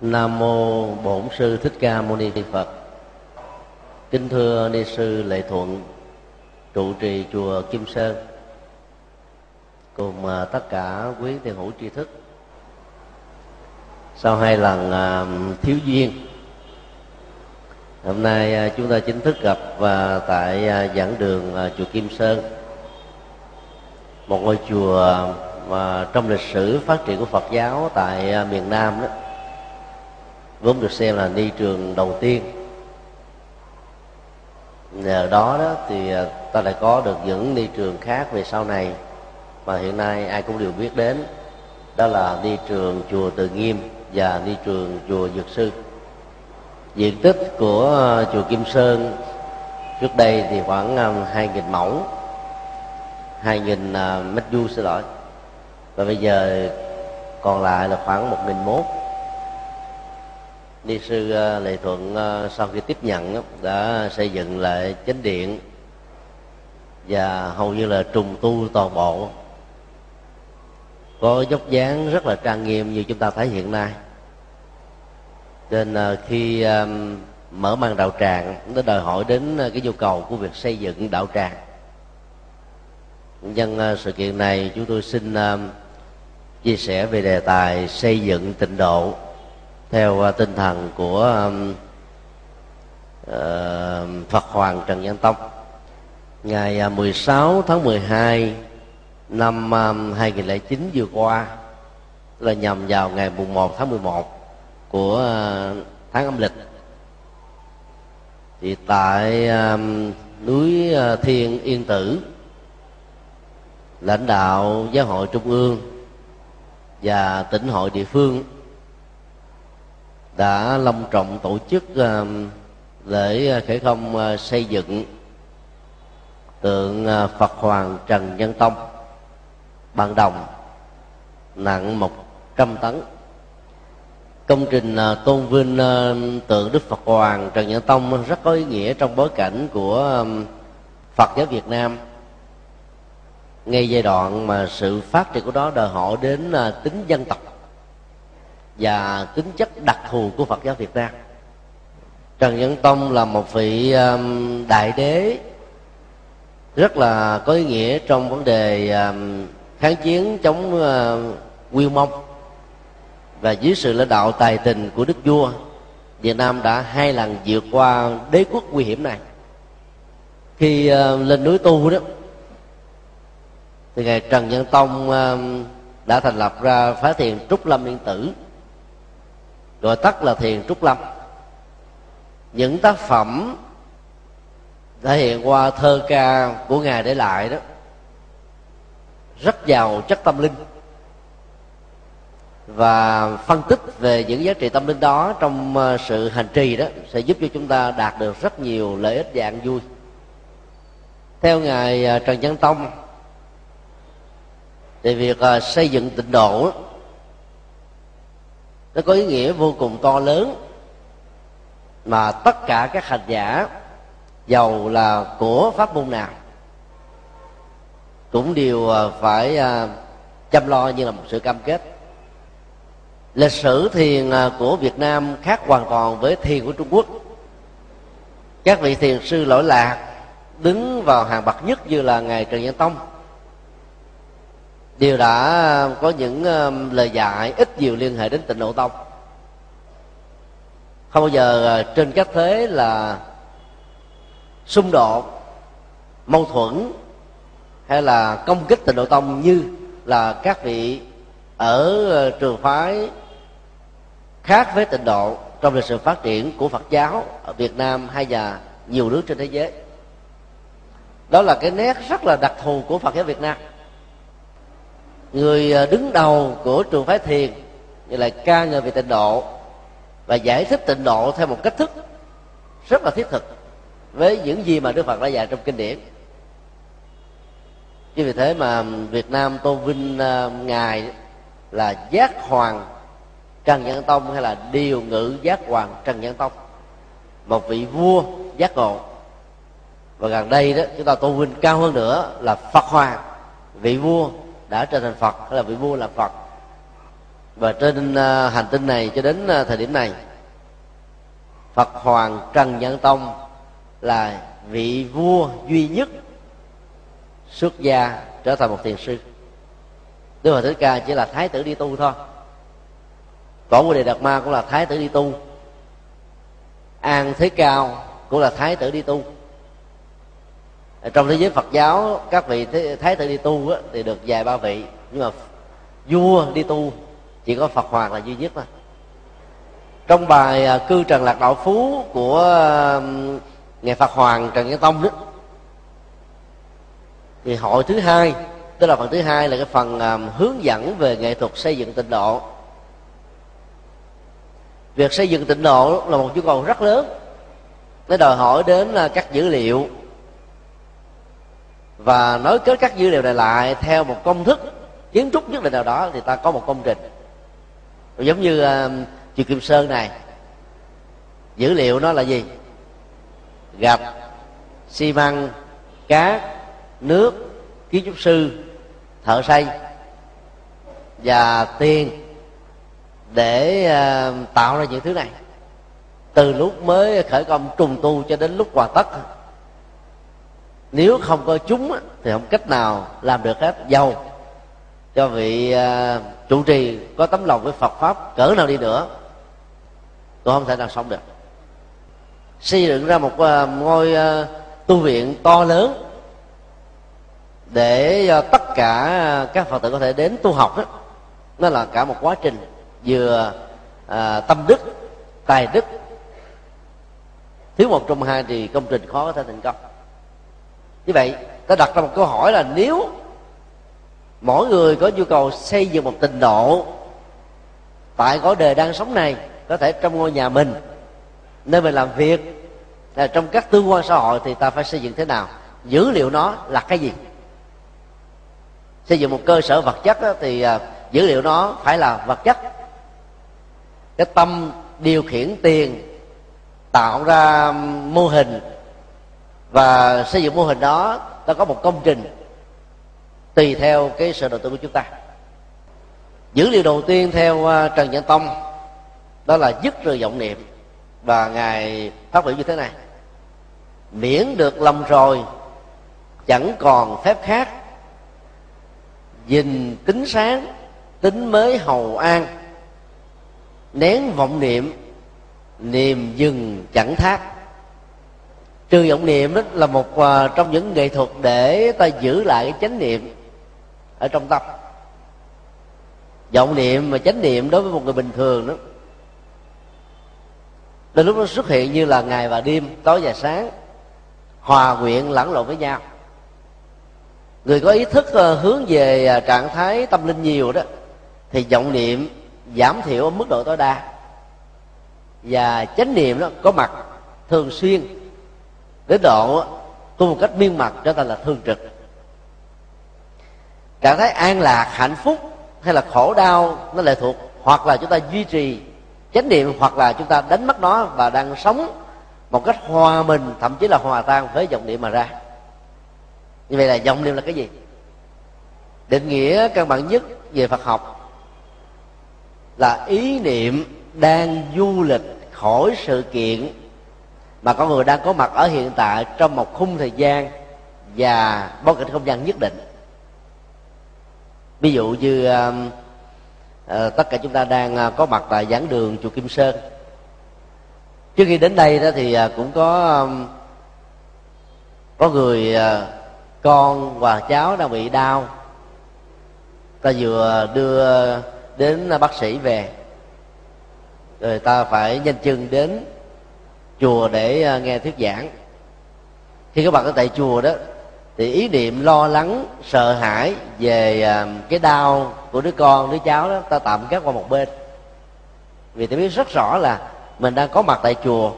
Nam mô Bổn sư Thích Ca Mâu Ni Phật. Kính thưa ni sư Lệ Thuận, trụ trì chùa Kim Sơn cùng à, tất cả quý thiền hữu tri thức. Sau hai lần à, thiếu duyên, hôm nay à, chúng ta chính thức gặp và tại giảng đường chùa Kim Sơn, một ngôi chùa mà trong lịch sử phát triển của Phật giáo tại miền Nam đó vốn được xem là ni trường đầu tiên. Nhờ đó đó thì à, ta lại có được những ni trường khác về sau này. Mà hiện nay ai cũng đều biết đến đó là ni trường chùa Từ Nghiêm và ni trường chùa Dược Sư. Diện tích của à, chùa Kim Sơn trước đây thì khoảng à, hai nghìn mẫu hai nghìn à, mét vuông xin lỗi và bây giờ còn lại là khoảng một nghìn mốt ni sư à, lệ thuận à, sau khi tiếp nhận đã xây dựng lại chánh điện và hầu như là trùng tu toàn bộ. Có dốc dáng rất là trang nghiêm như chúng ta thấy hiện nay. Nên à, khi mở mang đạo tràng, nó đòi hỏi đến cái nhu cầu của việc xây dựng đạo tràng. Nhân sự kiện này, chúng tôi xin chia sẻ về đề tài xây dựng tịnh độ theo à, tinh thần của ờ, Phật Hoàng Trần Nhân Tông, ngày à, 16 tháng 12 năm 2009 vừa qua, là nhằm vào ngày mùng 1 tháng 11 của à, tháng âm lịch. Thì tại núi Thiên Yên Tử, lãnh đạo giáo hội trung ương và tỉnh hội địa phương đã long trọng tổ chức ờ, lễ ờ, khởi công ờ, xây dựng tượng Phật Hoàng Trần Nhân Tông. Bằng đồng, nặng một trăm tấn. Công trình tôn vinh tượng Đức Phật Hoàng Trần Nhân Tông rất có ý nghĩa trong bối cảnh của Phật giáo Việt Nam. Ngay giai đoạn mà sự phát triển của đó đòi hỏi đến tính dân tộc và tính chất đặc thù của Phật giáo Việt Nam. Trần Nhân Tông là một vị um, đại đế rất là có ý nghĩa trong vấn đề um, kháng chiến chống uh, Nguyên Mông. Và dưới sự lãnh đạo tài tình của đức vua, Việt Nam đã hai lần vượt qua đế quốc nguy hiểm này. Khi uh, lên núi tu đó, thì ngài Trần Nhân Tông um, đã thành lập ra phái thiền Trúc Lâm Yên Tử gọi tắt là thiền trúc lâm. Những tác phẩm thể hiện qua thơ ca của ngài để lại đó, rất giàu chất tâm linh và phân tích về những giá trị tâm linh đó trong ờ, sự hành trì đó sẽ giúp cho chúng ta đạt được rất nhiều lợi ích dạng vui. Theo ngài ờ, trần văn tông thì việc ờ, xây dựng tịnh độ nó có ý nghĩa vô cùng to lớn. Mà tất cả các hành giả, giàu là của pháp môn nào, cũng đều à, phải à, chăm lo như là một sự cam kết. Lịch sử thiền à, của việt nam khác hoàn toàn với thiền của trung quốc. Các vị thiền sư lỗi lạc đứng vào hàng bậc nhất như là ngài trần nhân tông đều đã ờ, có những ờ, lời dạy, ít nhiều liên hệ đến tịnh độ tông. Không bao giờ ờ, trên các thế là xung đột, mâu thuẫn, hay là công kích tịnh độ tông như là các vị ở trường phái khác với tịnh độ trong lịch sử phát triển của Phật giáo ở Việt Nam hay là nhiều nước trên thế giới. Đó là cái nét rất là đặc thù của Phật giáo Việt Nam người à, đứng đầu của trường phái thiền, như là ca ngợi về tịnh độ và giải thích tịnh độ theo một cách thức rất là thiết thực với những gì mà đức phật đã dạy trong kinh điển. Chính vì thế mà việt nam tôn vinh à, ngài là giác hoàng trần nhân tông hay là điều ngữ giác hoàng trần nhân tông, một vị vua giác ngộ. Và gần đây đó, chúng ta tôn vinh cao hơn nữa là phật hoàng, vị vua đã trở thành phật hay là vị vua là phật. Và trên à, hành tinh này cho đến à, thời điểm này, phật hoàng trần nhân tông là vị vua duy nhất xuất gia trở thành một thiền sư. Đức phật thích ca chỉ là thái tử đi tu thôi. Cổ của đề đạt ma cũng là thái tử đi tu. An thế cao cũng là thái tử đi tu trong thế giới phật giáo các vị thái tử đi tu á, thì được vài ba vị. Nhưng mà vua đi tu chỉ có phật hoàng là duy nhất thôi. Trong bài à, cư trần lạc đạo phú của ngài phật hoàng trần nhân tông đó thì hội thứ hai tức là phần thứ hai là cái phần hướng dẫn về nghệ thuật xây dựng tịnh độ. Việc xây dựng tịnh độ là một nhu cầu rất lớn. Nó đòi hỏi đến à, các dữ liệu và nối kết các dữ liệu này lại theo một công thức kiến trúc nhất định nào đó thì ta có một công trình. Giống như ờ, uh, chùa kim sơn này. Dữ liệu nó là gì? Gạch xi măng cát nước kiến trúc sư thợ xây và tiền để uh, tạo ra những thứ này. Từ lúc mới khởi công trùng tu cho đến lúc hoàn tất nếu không có chúng thì không cách nào làm được hết. Giàu cho vị uh, trụ trì có tấm lòng với phật pháp cỡ nào đi nữa tôi không thể nào sống được. Xây dựng ra một uh, ngôi uh, tu viện to lớn để uh, tất cả các phật tử có thể đến tu học đó nó là cả một quá trình vừa à, tâm đức tài đức. Thiếu một trong hai thì công trình khó có thể thành công như vậy ta đặt ra một câu hỏi là nếu mỗi người có nhu cầu xây dựng một tình độ tại cõi đời đang sống này có thể trong ngôi nhà mình nơi mình làm việc là trong các tương quan xã hội thì ta phải xây dựng thế nào? Dữ liệu nó là cái gì? Xây dựng một cơ sở vật chất đó, thì à, dữ liệu nó phải là vật chất. Cái tâm điều khiển tiền tạo ra mô hình và xây dựng mô hình đó, ta có một công trình tùy theo cái sự đầu tư của chúng ta. Dữ liệu đầu tiên theo à, trần nhân tông, đó là dứt rồi vọng niệm. Và ngài phát biểu như thế này, miễn được lòng rồi, chẳng còn phép khác. Dình tính sáng, tính mới hầu an. Nén vọng niệm, niềm dừng chẳng thác trừ vọng niệm đó là một uh, trong những nghệ thuật để ta giữ lại cái chánh niệm ở trong tâm. Vọng niệm và chánh niệm đối với một người bình thường đó đến lúc nó xuất hiện như là ngày và đêm tối và sáng hòa quyện lẫn lộn với nhau. Người có ý thức uh, hướng về uh, trạng thái tâm linh nhiều đó thì vọng niệm giảm thiểu ở mức độ tối đa. Và chánh niệm đó có mặt thường xuyên đến độ tu một cách biên mật trở thành là thường trực. Trạng thái an lạc, hạnh phúc hay là khổ đau, nó lệ thuộc. Hoặc là chúng ta duy trì chánh niệm, hoặc là chúng ta đánh mất nó và đang sống một cách hòa mình, thậm chí là hòa tan với dòng niệm mà ra. Như vậy là dòng niệm là cái gì? Định nghĩa căn bản nhất về phật học là ý niệm đang du lịch khỏi sự kiện mà con người đang có mặt ở hiện tại trong một khung thời gian và bối cảnh không gian nhất định. Ví dụ như uh, uh, tất cả chúng ta đang uh, có mặt tại giảng đường chùa kim sơn. Trước khi đến đây đó thì uh, cũng có um, có người uh, con và cháu đang bị đau. Ta vừa đưa đến bác sĩ về. Rồi ta phải nhanh chân đến chùa để à, nghe thuyết giảng. Khi các bạn ở tại chùa đó, thì ý niệm lo lắng, sợ hãi về à, cái đau của đứa con, đứa cháu đó, ta tạm gác qua một bên. Vì ta biết rất rõ là mình đang có mặt tại chùa.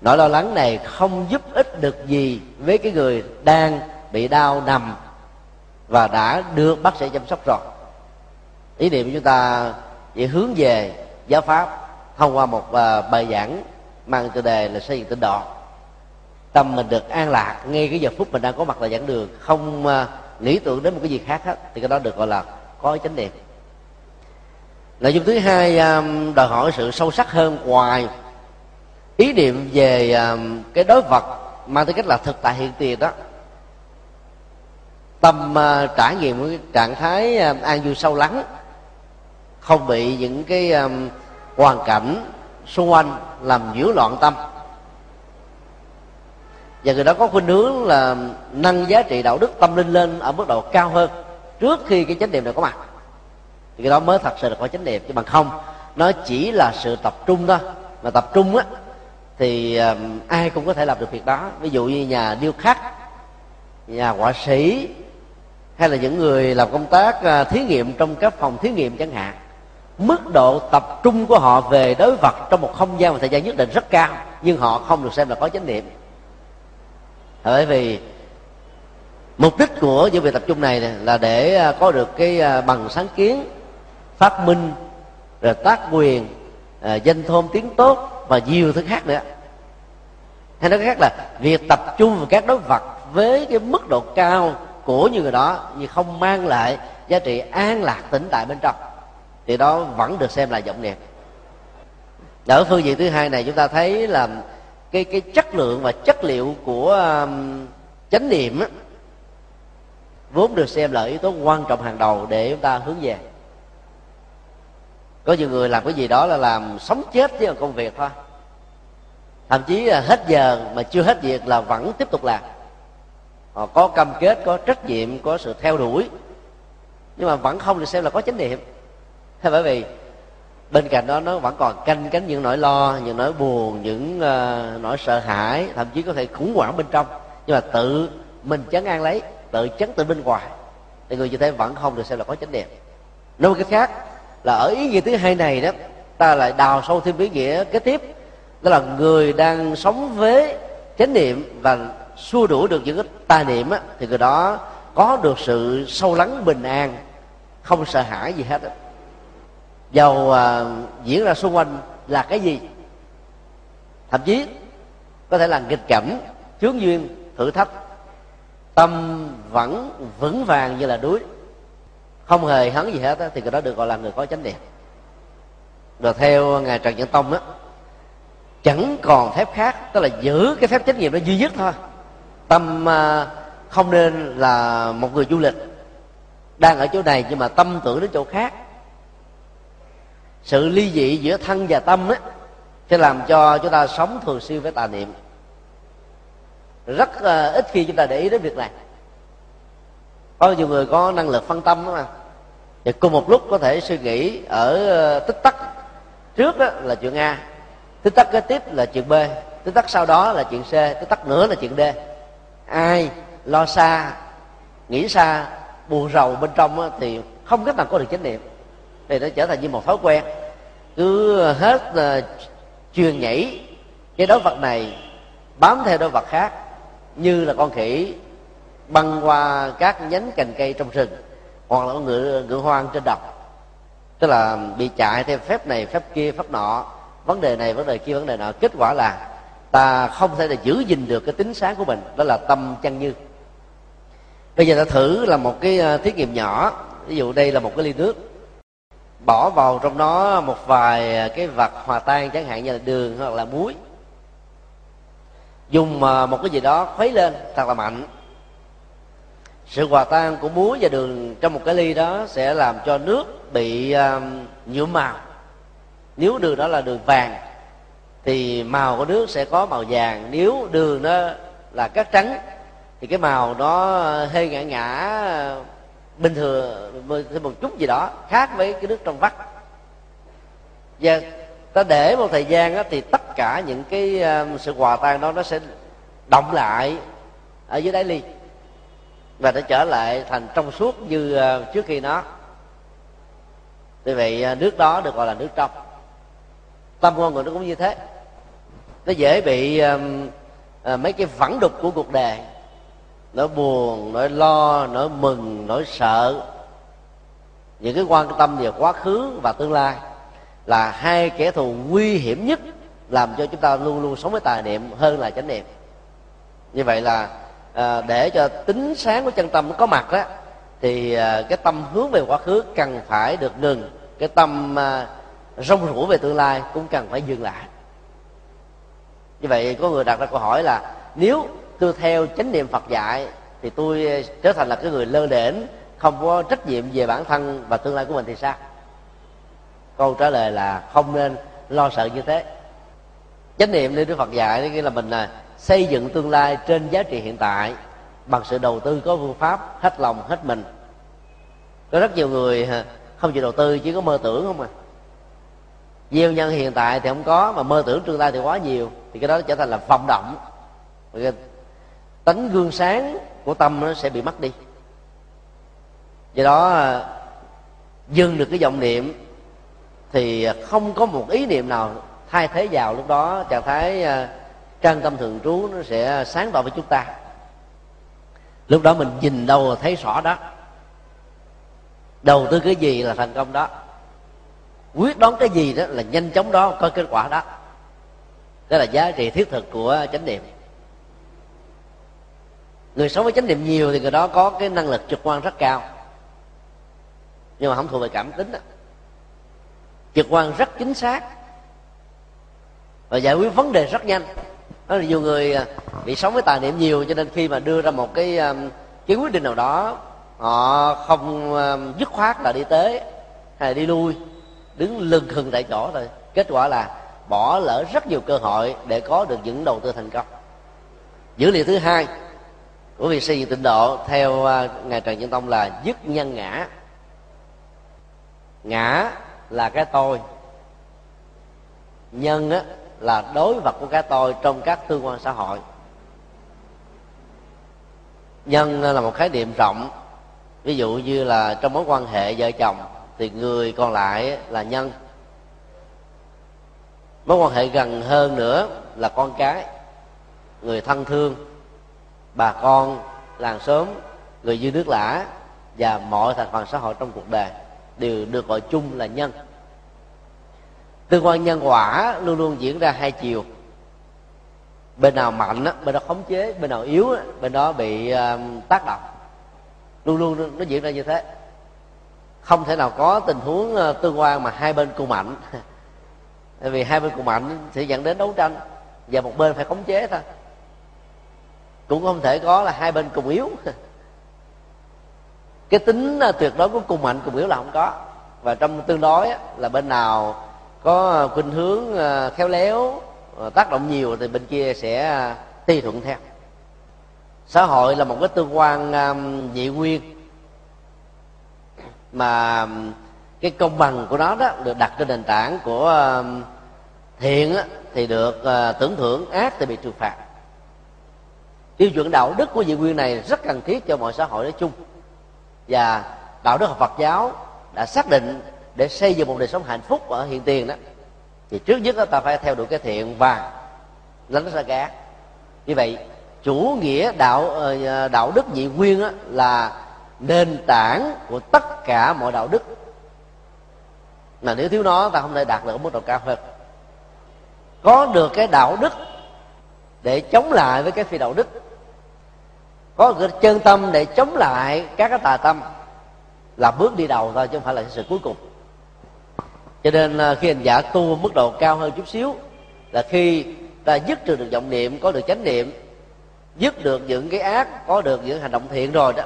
Nỗi lo lắng này không giúp ích được gì với cái người đang bị đau nằm và đã được bác sĩ chăm sóc rồi. Ý niệm của chúng ta chỉ hướng về giáo pháp thông qua một à, bài giảng mang tựa đề là xây dựng tinh độ tâm mình được an lạc, ngay cái giờ phút mình đang có mặt là giảng đường, không à, nghĩ tưởng đến một cái gì khác hết, thì cái đó được gọi là có chánh niệm. Nội dung thứ hai à, đòi hỏi sự sâu sắc hơn ngoài ý niệm về à, cái đối vật mang tính cách là thực tại hiện tiền đó. Tâm trải nghiệm cái trạng thái an vui sâu lắng, không bị những cái hoàn cảnh xung quanh làm nhiễu loạn tâm. Và người đó có khuynh hướng là nâng giá trị đạo đức tâm linh lên ở mức độ cao hơn trước khi cái chánh niệm này có mặt. Thì cái đó mới thật sự là có chánh niệm chứ bằng không nó chỉ là sự tập trung thôi. Mà tập trung á thì um, ai cũng có thể làm được việc đó. Ví dụ như nhà điêu khắc nhà họa sĩ hay là những người làm công tác uh, thí nghiệm trong các phòng thí nghiệm chẳng hạn mức độ tập trung của họ về đối vật trong một không gian và thời gian nhất định rất cao, nhưng họ không được xem là có chánh niệm. Bởi vì mục đích của những việc tập trung này là để à, có được cái à, bằng sáng kiến, phát minh, rồi tác quyền à, danh thôn tiếng tốt và nhiều thứ khác nữa. Hay nói khác là việc tập trung vào các đối vật với cái mức độ cao của những người đó nhưng không mang lại giá trị an lạc tĩnh tại bên trong thì đó vẫn được xem là vọng niệm. Ở phương diện thứ hai này chúng ta thấy là cái cái chất lượng và chất liệu của um, chánh niệm á, vốn được xem là yếu tố quan trọng hàng đầu để chúng ta hướng về. Có nhiều người làm cái gì đó là làm sống chết với công việc thôi. Thậm chí là hết giờ mà chưa hết việc là vẫn tiếp tục làm. Họ có cam kết có trách nhiệm có sự theo đuổi nhưng mà vẫn không được xem là có chánh niệm bởi vì bên cạnh đó nó vẫn còn canh cánh những nỗi lo những nỗi buồn những uh, nỗi sợ hãi thậm chí có thể khủng hoảng bên trong. Nhưng mà tự mình chấn an lấy tự chấn tự bên ngoài thì người như thế vẫn không được xem là có chánh niệm. Nói một cách khác là ở ý nghĩa thứ hai này đó ta lại đào sâu thêm ý nghĩa kế tiếp đó là người đang sống với chánh niệm và xua đuổi được những cái tà niệm á, thì người đó có được sự sâu lắng bình an không sợ hãi gì hết á dầu à, diễn ra xung quanh là cái gì? Thậm chí có thể là nghịch cảnh chướng duyên thử thách. Tâm vẫn vững vàng như là đuối. Không hề hấn gì hết á, thì người đó được gọi là người có chánh niệm. Rồi theo ngài trần nhân tông á chẳng còn phép khác tức là giữ cái phép chánh niệm đó duy nhất thôi. Tâm à, không nên là một người du lịch đang ở chỗ này nhưng mà tâm tưởng đến chỗ khác sự ly dị giữa thân và tâm á sẽ làm cho chúng ta sống thường xuyên với tà niệm. Rất uh, ít khi chúng ta để ý đến việc này. Có nhiều người có năng lực phân tâm đó mà. Và cùng một lúc có thể suy nghĩ ở ờ, tích tắc. Trước đó là chuyện a tích tắc kế tiếp là chuyện b tích tắc sau đó là chuyện c tích tắc nữa là chuyện d. Ai lo xa nghĩ xa buồn rầu bên trong thì không cách nào có được chánh niệm thì nó trở thành như một thói quen. Cứ hết ờ, uh, truyền nhảy cái đối vật này bám theo đối vật khác như là con khỉ băng qua các nhánh cành cây trong rừng hoặc là con ngựa ngựa hoang trên đồng tức là bị chạy theo phép này phép kia phép nọ. Vấn đề này vấn đề kia vấn đề nọ. Kết quả là ta không thể là giữ gìn được cái tính sáng của mình. Đó là tâm chân như. Bây giờ ta thử là một cái ờ, thí nghiệm nhỏ. Ví dụ đây là một cái ly nước bỏ vào trong đó một vài cái vật hòa tan chẳng hạn như là đường hoặc là muối. Dùng à, một cái gì đó khuấy lên thật là mạnh. Sự hòa tan của muối và đường trong một cái ly đó sẽ làm cho nước bị uh, nhuộm màu. Nếu đường đó là đường vàng thì màu của nước sẽ có màu vàng. Nếu đường đó là cát trắng thì cái màu nó hơi ngã ngã bình thường thêm một chút gì đó khác với cái nước trong vắt. Và ta để một thời gian đó, thì tất cả những cái um, sự hòa tan đó nó sẽ động lại ở dưới đáy ly và nó trở lại thành trong suốt như ờ, trước khi nó. Vì vậy ờ, nước đó được gọi là nước trong. Tâm con người nó cũng như thế. Nó dễ bị um, ờ, mấy cái vẳng đục của cuộc đời nỗi buồn nỗi lo nỗi mừng nỗi sợ. Những cái quan tâm về quá khứ và tương lai là hai kẻ thù nguy hiểm nhất làm cho chúng ta luôn luôn sống với tài niệm hơn là chánh niệm. Như vậy là à, để cho tính sáng của chân tâm nó có mặt đó thì à, cái tâm hướng về quá khứ cần phải được ngừng. Cái tâm à, rong rủi về tương lai cũng cần phải dừng lại. Như vậy có người đặt ra câu hỏi là nếu tôi theo chánh niệm phật dạy, thì tôi ờ, trở thành là cái người lơ đễnh, không có trách nhiệm về bản thân và tương lai của mình thì sao? Câu trả lời là không nên lo sợ như thế. Chánh niệm như đức phật dạy nghĩa là mình là xây dựng tương lai trên giá trị hiện tại, bằng sự đầu tư có phương pháp, hết lòng, hết mình. Có rất nhiều người à, không chịu đầu tư, chỉ có mơ tưởng không à. Gieo nhân hiện tại thì không có, mà mơ tưởng tương lai thì quá nhiều, thì cái đó trở thành là vọng động tánh gương sáng của tâm nó sẽ bị mất đi. Do đó à, dừng được cái dòng niệm thì không có một ý niệm nào thay thế vào lúc đó. Trạng thái à, trang tâm thường trú nó sẽ sáng tỏ với chúng ta. Lúc đó mình nhìn đâu thấy rõ đó. Đầu tư cái gì là thành công đó. Quyết đoán cái gì đó là nhanh chóng đó có kết quả đó. Đó là giá trị thiết thực của chánh niệm người sống với chánh niệm nhiều thì người đó có cái năng lực trực quan rất cao. Nhưng mà không thuộc về cảm tính đó. trực quan rất chính xác. Và giải quyết vấn đề rất nhanh. Đó là nhiều người à, bị sống với tài niệm nhiều cho nên khi mà đưa ra một cái à, cái quyết định nào đó, họ không à, dứt khoát là đi tới hay là đi lui. Đứng lưng khừng tại chỗ rồi kết quả là bỏ lỡ rất nhiều cơ hội để có được những đầu tư thành công. Dữ liệu thứ hai của việc xây dựng tịnh độ theo à, ngài trần nhân tông là dứt nhân ngã. Ngã là cái tôi. Nhân á, là đối vật của cái tôi trong các tương quan xã hội. Nhân là một khái niệm rộng. Ví dụ như là trong mối quan hệ vợ chồng thì người còn lại là nhân. Mối quan hệ gần hơn nữa là con cái người thân thương bà con làng xóm người dư nước lã và mọi thành phần xã hội trong cuộc đời đều được gọi chung là nhân. Tương quan nhân quả luôn luôn diễn ra hai chiều. Bên nào mạnh á, bên đó khống chế bên nào yếu á, bên đó bị um, tác động. Luôn luôn nó diễn ra như thế. Không thể nào có tình huống ờ, tương quan mà hai bên cùng mạnh. Tại vì hai bên cùng mạnh sẽ dẫn đến đấu tranh và một bên phải khống chế thôi cũng không thể có là hai bên cùng yếu. Cái tính à, tuyệt đối của cùng mạnh, cùng yếu là không có. Và trong tương đối là bên nào có khuynh hướng à, khéo léo à, tác động nhiều thì bên kia sẽ tùy thuận theo. Xã hội là một cái tương quan nhị nguyên. Mà cái công bằng của nó đó được đặt trên nền tảng của thiện thì được tưởng thưởng, ác thì bị trừng phạt tiêu chuẩn đạo đức của vị nguyên này rất cần thiết cho mọi xã hội nói chung. Và đạo đức học Phật giáo đã xác định để xây dựng một đời sống hạnh phúc ở hiện tiền đó thì trước nhất đó, ta phải theo đuổi cái thiện và lánh ra cái ác. Như vậy chủ nghĩa đạo ờ, ờ, đạo đức nhị nguyên đó, là nền tảng của tất cả mọi đạo đức. Mà nếu thiếu nó ta không thể đạt được ở mức độ cao hơn. Có được cái đạo đức để chống lại với cái phi đạo đức có cái chân tâm để chống lại các cái tà tâm. Là bước đi đầu thôi, chứ không phải là sự cuối cùng. Cho nên à, khi hành giả tu mức độ cao hơn chút xíu, là khi ta dứt trừ được vọng niệm, có được chánh niệm, dứt được những cái ác, có được những hành động thiện rồi đó,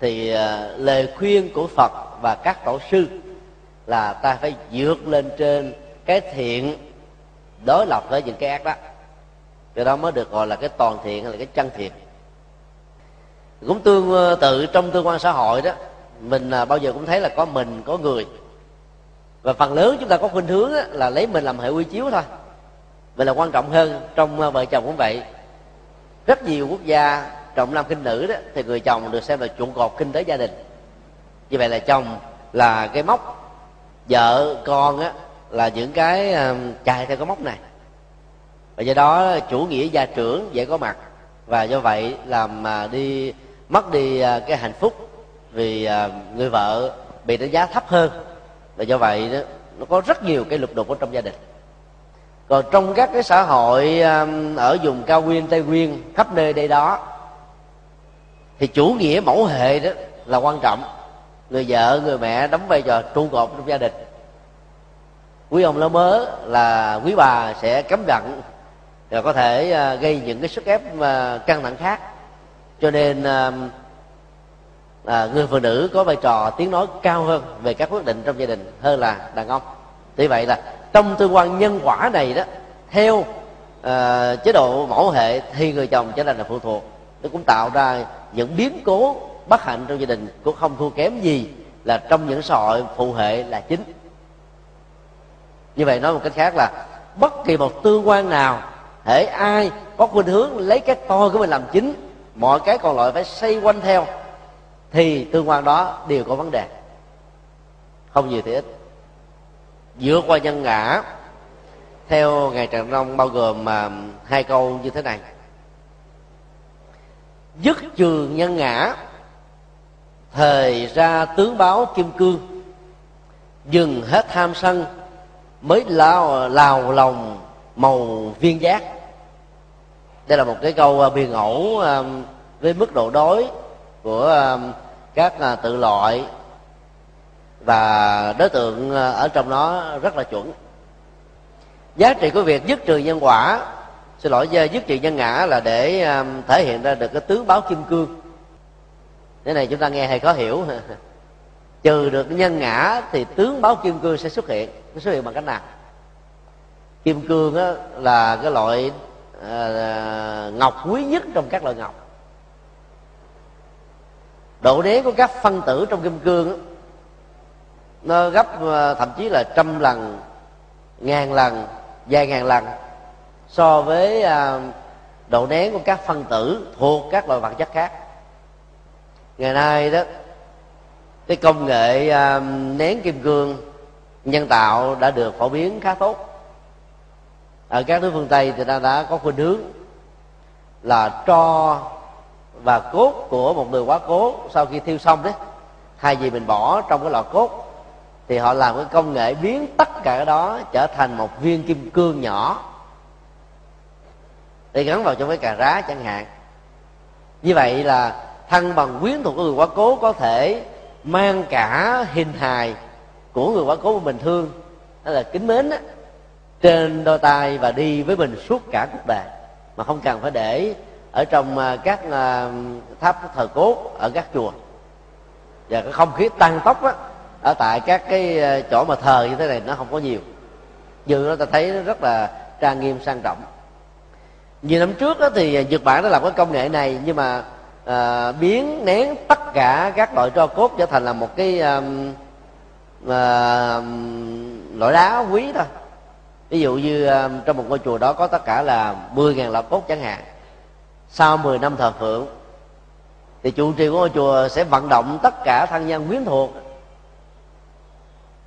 thì à, lời khuyên của phật và các tổ sư là ta phải vượt lên trên cái thiện, đối lập với những cái ác đó. Cái đó mới được gọi là cái toàn thiện hay là cái chân thiện cũng tương ờ, tự trong tương quan xã hội đó, mình à, bao giờ cũng thấy là có mình, có người. Và phần lớn chúng ta có khuynh hướng là lấy mình làm hệ quy chiếu thôi. Vậy là quan trọng hơn trong ờ, vợ chồng cũng vậy. Rất nhiều quốc gia trọng nam kinh nữ đó, thì người chồng được xem là trụ cột kinh tế gia đình. Như vậy là chồng là cái mốc vợ, con á, là những cái ờ, chạy theo cái mốc này. Và do đó chủ nghĩa gia trưởng dễ có mặt. Và do vậy làm mà đi mất đi uh, cái hạnh phúc vì uh, người vợ bị đánh giá thấp hơn. Và do vậy đó, nó có rất nhiều cái lục đục ở trong gia đình. Còn trong các cái xã hội um, ở vùng cao nguyên tây nguyên khắp nơi đây đó thì chủ nghĩa mẫu hệ đó là quan trọng. Người vợ người mẹ đóng vai trò trụ cột trong gia đình. Quý ông lớn mớ là quý bà sẽ cấm vận và có thể gây những cái sức ép căng thẳng khác cho nên à, à, người phụ nữ có vai trò tiếng nói cao hơn về các quyết định trong gia đình hơn là đàn ông. Tuy vậy là trong tương quan nhân quả này đó theo à, chế độ mẫu hệ thì người chồng trở thành là phụ thuộc. Nó cũng tạo ra những biến cố bất hạnh trong gia đình cũng không thua kém gì là trong những xã hội phụ hệ là chính. Như vậy nói một cách khác là bất kỳ một tương quan nào thể ai có khuynh hướng lấy cái to của mình làm chính mọi cái còn lại phải xoay quanh theo, thì tương quan đó đều có vấn đề. Không nhiều thì ít. Vượt qua nhân ngã, theo ngài trần long bao gồm mà hai câu như thế này. Dứt trường nhân ngã thời ra tướng báo kim cương, dừng hết tham sân, mới lao, lào lòng màu viên giác đây là một cái câu à, biên ngẫu à, với mức độ đối của à, các tự loại. Và đối tượng ở trong nó rất là chuẩn. Giá trị của việc dứt trừ nhân quả, xin lỗi dứt trừ nhân ngã là để thể hiện ra được cái tướng báo kim cương. Thế này chúng ta nghe hay khó hiểu. Trừ được nhân ngã thì tướng báo kim cương sẽ xuất hiện, nó xuất hiện bằng cách nào? Kim cương là cái loại à, ngọc quý nhất trong các loại ngọc. Độ đế của các phân tử trong kim cương nó gấp ờ, thậm chí là trăm lần ngàn lần vài ngàn lần so với à, độ nén của các phân tử thuộc các loại vật chất khác. Ngày nay đó cái công nghệ nén kim cương nhân tạo đã được phổ biến khá tốt ở các nước phương tây thì ta đã có khuynh hướng là cho và cốt của một người quá cố sau khi thiêu xong đấy. Thay vì mình bỏ trong cái lọ cốt thì họ làm cái công nghệ biến tất cả cái đó trở thành một viên kim cương nhỏ. Để gắn vào trong cái cà rá chẳng hạn. Như vậy là thân bằng quyến thuộc của người quá cố có thể mang cả hình hài của người quá cố mà mình thương. Đó là kính mến đó, trên đôi tay và đi với mình suốt cả cuộc đời. Mà không cần phải để ở trong à, các à, tháp thờ cốt ở các chùa. Và cái không khí tăng tốc á ở tại các cái à, chỗ mà thờ như thế này nó không có nhiều. Dù nó ta thấy nó rất là trang nghiêm sang trọng. Nhiều năm trước đó thì nhật bản đã làm cái công nghệ này nhưng mà à, biến nén tất cả các loại tro cốt trở thành là một cái à, à, loại đá quý thôi ví dụ như ờ, trong một ngôi chùa đó có tất cả là 10.000 lọ cốt chẳng hạn. Sau 10 năm thờ phượng, thì chủ trì của ngôi chùa sẽ vận động tất cả thân nhân quyến thuộc.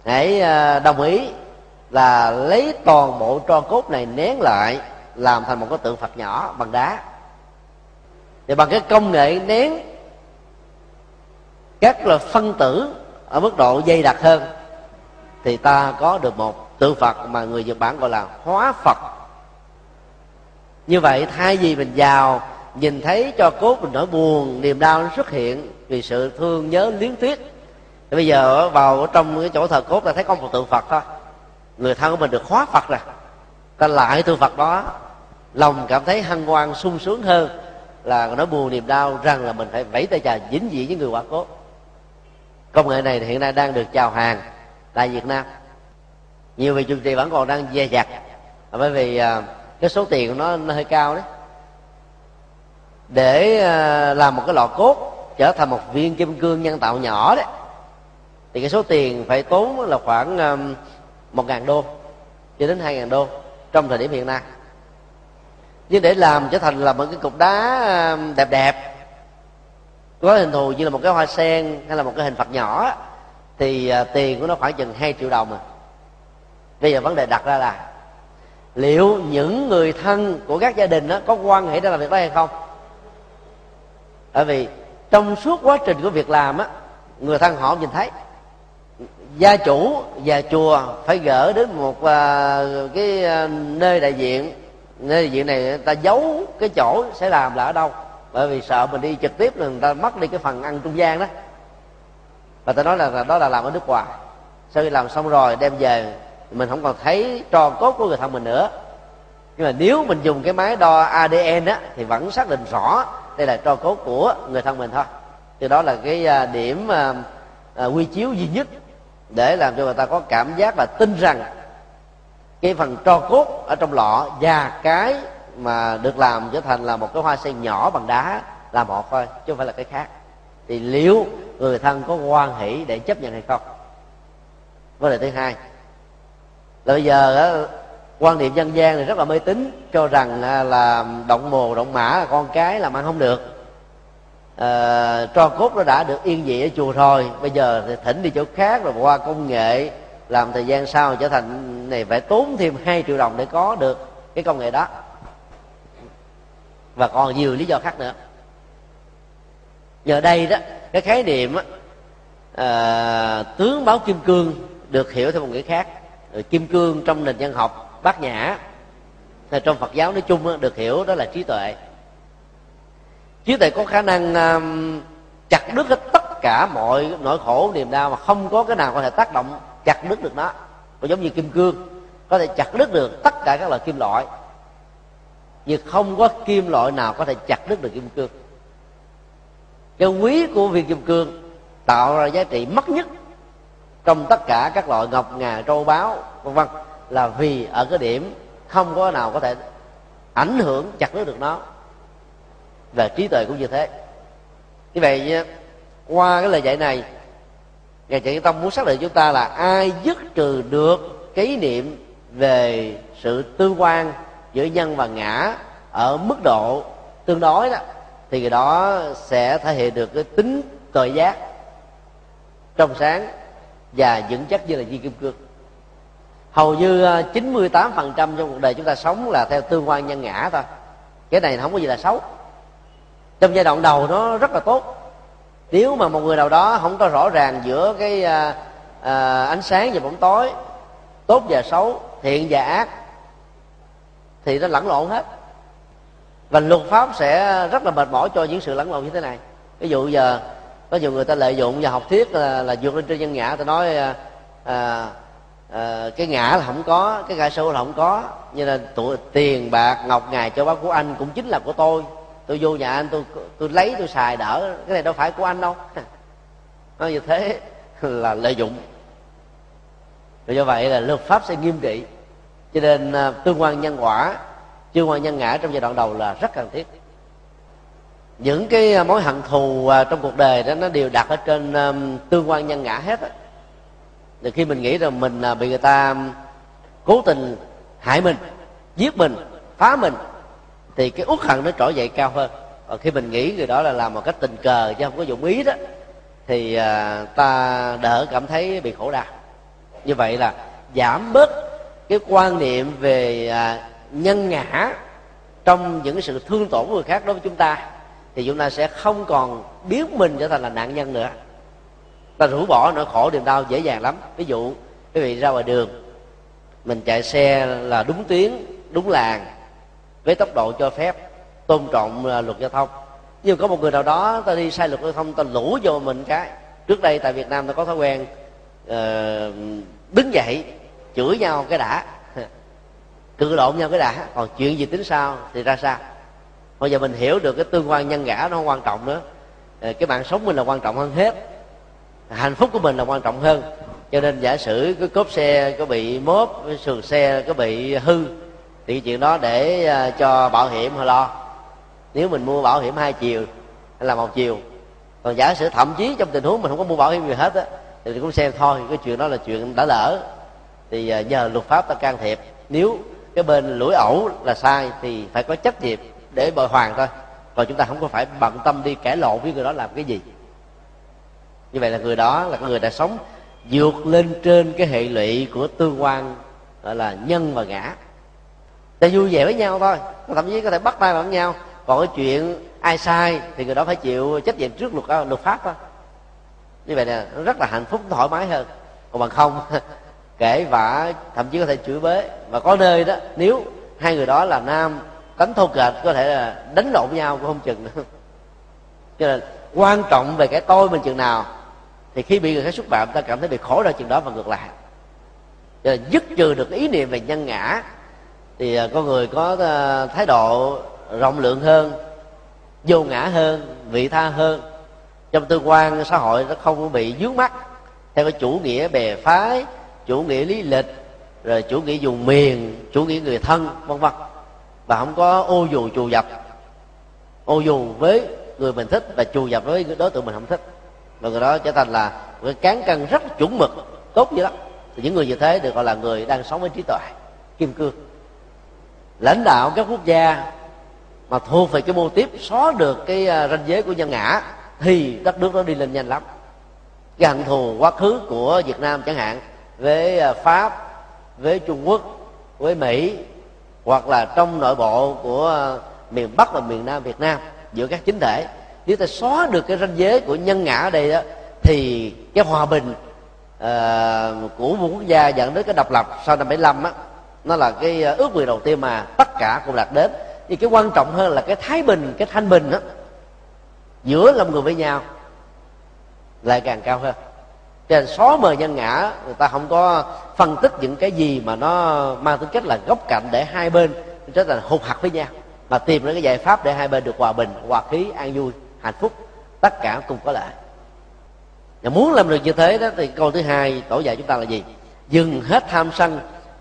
Hãy ờ, đồng ý là lấy toàn bộ tro cốt này nén lại, làm thành một cái tượng phật nhỏ bằng đá. Thì bằng cái công nghệ nén, các là phân tử ở mức độ dây đặc hơn, thì ta có được một tự phật mà người nhật bản gọi là hóa phật. Như vậy, thay vì mình vào, nhìn thấy cho cốt mình nỗi buồn, niềm đau nó xuất hiện vì sự thương nhớ liếng tiếc, thì bây giờ vào trong cái chỗ thờ cốt ta thấy có một tượng phật thôi. Người thân của mình được hóa phật rồi. Ta lại tượng phật đó, lòng cảm thấy hân hoan, sung sướng hơn là nó buồn, niềm đau rằng là mình phải vẫy tay chào vĩnh viễn với người quả cốt. Công nghệ này hiện nay đang được chào hàng tại việt nam nhiều vị trụ trì vẫn còn đang dè dặt. À, bởi vì à, cái số tiền của nó, nó hơi cao đấy. Để à, làm một cái lọ cốt trở thành một viên kim cương nhân tạo nhỏ đấy thì cái số tiền phải tốn là khoảng à, một ngàn đô cho đến hai ngàn đô trong thời điểm hiện nay. Nhưng để làm trở thành là một cái cục đá à, đẹp đẹp có hình thù như là một cái hoa sen hay là một cái hình phật nhỏ thì tiền của nó khoảng chừng 2 triệu đồng à bây giờ vấn đề đặt ra là, liệu những người thân của các gia đình đó có quan hệ để làm việc đó hay không? Bởi vì trong suốt quá trình của việc làm á, người thân họ nhìn thấy. Gia chủ và chùa phải gỡ đến một à, cái à, nơi đại diện. Nơi diện này người ta giấu cái chỗ sẽ làm là ở đâu. Bởi vì sợ mình đi trực tiếp là người ta mất đi cái phần ăn trung gian đó. Và ta nói là đó là làm ở nước ngoài. Sau khi làm xong rồi đem về mình không còn thấy trò cốt của người thân mình nữa. Nhưng mà nếu mình dùng cái máy đo ADN á thì vẫn xác định rõ đây là trò cốt của người thân mình thôi. Thì đó là cái à, điểm à, à, quy chiếu duy nhất để làm cho người ta có cảm giác và tin rằng cái phần tro cốt ở trong lọ và cái mà được làm trở thành là một cái hoa sen nhỏ bằng đá là một thôi chứ không phải là cái khác. Thì liệu người thân có quan hỷ để chấp nhận hay không? Vấn đề thứ hai là bây giờ quan niệm dân gian thì rất là mê tín cho rằng là động mồ động mã con cái làm ăn không được. À, tro cốt nó đã được yên vị ở chùa rồi bây giờ thì thỉnh đi chỗ khác rồi qua công nghệ làm thời gian sau trở thành này phải tốn thêm 2 triệu đồng để có được cái công nghệ đó. Và còn nhiều lý do khác nữa. Nhờ đây đó cái khái niệm á, à, tướng báo kim cương được hiểu theo một nghĩa khác rồi kim cương trong nền văn học bát nhã. Hay trong phật giáo nói chung được hiểu đó là trí tuệ. Trí tuệ có khả năng chặt đứt hết tất cả mọi nỗi khổ, niềm đau mà không có cái nào có thể tác động chặt đứt được nó. Và giống như kim cương, có thể chặt đứt được tất cả các loại kim loại. Nhưng không có kim loại nào có thể chặt đứt được kim cương. Cái quý của viên kim cương tạo ra giá trị mất nhất trong tất cả các loại ngọc ngà, trâu báu vân vân, là vì ở cái điểm không có nào có thể ảnh hưởng, chặt đứt được nó. Về trí tuệ cũng như thế. Như vậy qua cái lời dạy này, ngài chạy tâm muốn xác định chúng ta là ai dứt trừ được cái niệm về sự tương quan giữa nhân và ngã ở mức độ tương đối đó, thì đó sẽ thể hiện được cái tính tội giác trong sáng và vững chắc như là viên kim cương. Hầu như ờ, 98% trong cuộc đời chúng ta sống là theo tương quan nhân ngã thôi. Cái này không có gì là xấu. Trong giai đoạn đầu nó rất là tốt. Nếu mà một người nào đó không có rõ ràng giữa cái à, à, ánh sáng và bóng tối tốt và xấu thiện và ác thì nó lẫn lộn hết. Và luật pháp sẽ rất là mệt mỏi cho những sự lẫn lộn như thế này. Ví dụ giờ có nhiều người ta lợi dụng và học thuyết là, là vượt lên trên nhân ngã. Ta nói à, à, à cái ngã là không có cái ngã sâu là không có. Như là tụ, tiền bạc ngọc ngài cho bác của anh cũng chính là của tôi. Tôi vô nhà anh tôi tôi lấy tôi xài đỡ. Cái này đâu phải của anh đâu. Nói như thế là lợi dụng. Rồi do vậy là luật pháp sẽ nghiêm trị cho nên à, tương quan nhân quả tương quan nhân ngã trong giai đoạn đầu là rất cần thiết những cái à, mối hận thù à, trong cuộc đời đó, nó đều đặt ở trên à, tương quan nhân ngã hết thì khi mình nghĩ rằng mình bị người ta cố tình hại mình, giết mình, phá mình, thì cái uất hận nó trỗi dậy cao hơn. Còn khi mình nghĩ người đó là làm một cách tình cờ chứ không có dụng ý đó, thì ta đỡ cảm thấy bị khổ đau. Như vậy là giảm bớt cái quan niệm về nhân ngã trong những sự thương tổn của người khác đối với chúng ta thì chúng ta sẽ không còn biến mình trở thành là nạn nhân nữa. Ta rũ bỏ nỗi khổ niềm đau dễ dàng lắm. Ví dụ quý vị ra ngoài đường mình chạy xe là đúng tuyến đúng làng với tốc độ cho phép tôn trọng à, luật giao thông. Nhưng có một người nào đó ta đi sai luật giao thông ta lũ vô mình cái. Trước đây tại việt nam ta có thói quen uh, đứng dậy chửi nhau cái đã. Cự lộn nhau cái đã. Còn chuyện gì tính sao thì ra sao? Bây giờ mình hiểu được cái tương quan nhân ngã nó không quan trọng nữa. Ờ, cái mạng sống mình là quan trọng hơn hết. Hạnh phúc của mình là quan trọng hơn. Cho nên giả sử cái cốp xe, có bị mốp sườn xe, có bị hư, thì chuyện đó để ờ, cho bảo hiểm họ lo. Nếu mình mua bảo hiểm hai chiều hay là một chiều, còn giả sử thậm chí trong tình huống mình không có mua bảo hiểm gì hết á, thì cũng xem thôi, cái chuyện đó là chuyện đã lỡ. Thì ờ, nhờ luật pháp ta can thiệp. Nếu cái bên lũi ẩu là sai thì phải có trách nhiệm để bồi hoàn thôi. Còn chúng ta không có phải bận tâm đi cãi lộn với người đó làm cái gì. Như vậy là người đó là người đã sống vượt lên trên cái hệ lụy của tương quan, gọi là nhân và ngã. Ta vui vẻ với nhau thôi thậm chí có thể bắt tay vào với nhau. Còn cái chuyện ai sai thì người đó phải chịu trách nhiệm trước luật ờ, luật pháp thôi. Như vậy là nó rất là hạnh phúc, thoải mái hơn. Còn bằng không, kể vả, thậm chí có thể chửi bới và có nơi đó, nếu hai người đó là nam đánh thô kệch có thể là đánh lộn nhau cũng không chừng nữa. Cho nên quan trọng về cái tôi mình chừng nào, thì khi bị người khác xúc phạm, ta cảm thấy bị khổ đau chừng đó và ngược lại. Cho nên dứt trừ được ý niệm về nhân ngã, thì à, con người có à, thái độ rộng lượng hơn, vô ngã hơn, vị tha hơn. Trong tương quan xã hội nó không bị dướng mắt theo cái chủ nghĩa bè phái, chủ nghĩa lý lịch, rồi chủ nghĩa dùng miền, chủ nghĩa người thân, vân vân và không có ô dù chù dập. Ô dù với người mình thích và chù dập với đối tượng mình không thích. Và người đó trở thành là cái cán cân rất chuẩn mực, tốt như đó. Thì những người như thế được gọi là người đang sống với trí tuệ, kim cương. Lãnh đạo các quốc gia mà thuộc về cái mô tiếp xóa được cái à, ranh giới của nhân ngã, thì đất nước đó đi lên nhanh lắm. Cái hận thù, quá khứ của việt nam chẳng hạn, với à, pháp, với trung quốc, với mỹ hoặc là trong nội bộ của ờ, miền bắc và miền nam việt nam giữa các chính thể. Nếu ta xóa được cái ranh giới của nhân ngã ở đây đó thì cái hòa bình uh, của một quốc gia dẫn đến cái độc lập sau năm 75 á nó là cái ờ, ước nguyện đầu tiên mà tất cả cùng đạt đến. Thì cái quan trọng hơn là cái thái bình cái thanh bình đó giữa lòng người với nhau lại càng cao hơn cho nên xóa mờ nhân ngã, người ta không có phân tích những cái gì mà nó mang tính cách là góc cạnh để hai bên trở thành hụt hạt với nhau, mà tìm ra cái giải pháp để hai bên được hòa bình, hòa khí, an vui, hạnh phúc, tất cả cùng có lợi. Và muốn làm được như thế đó thì câu thứ hai tổ dạy chúng ta là gì? Dừng hết tham sân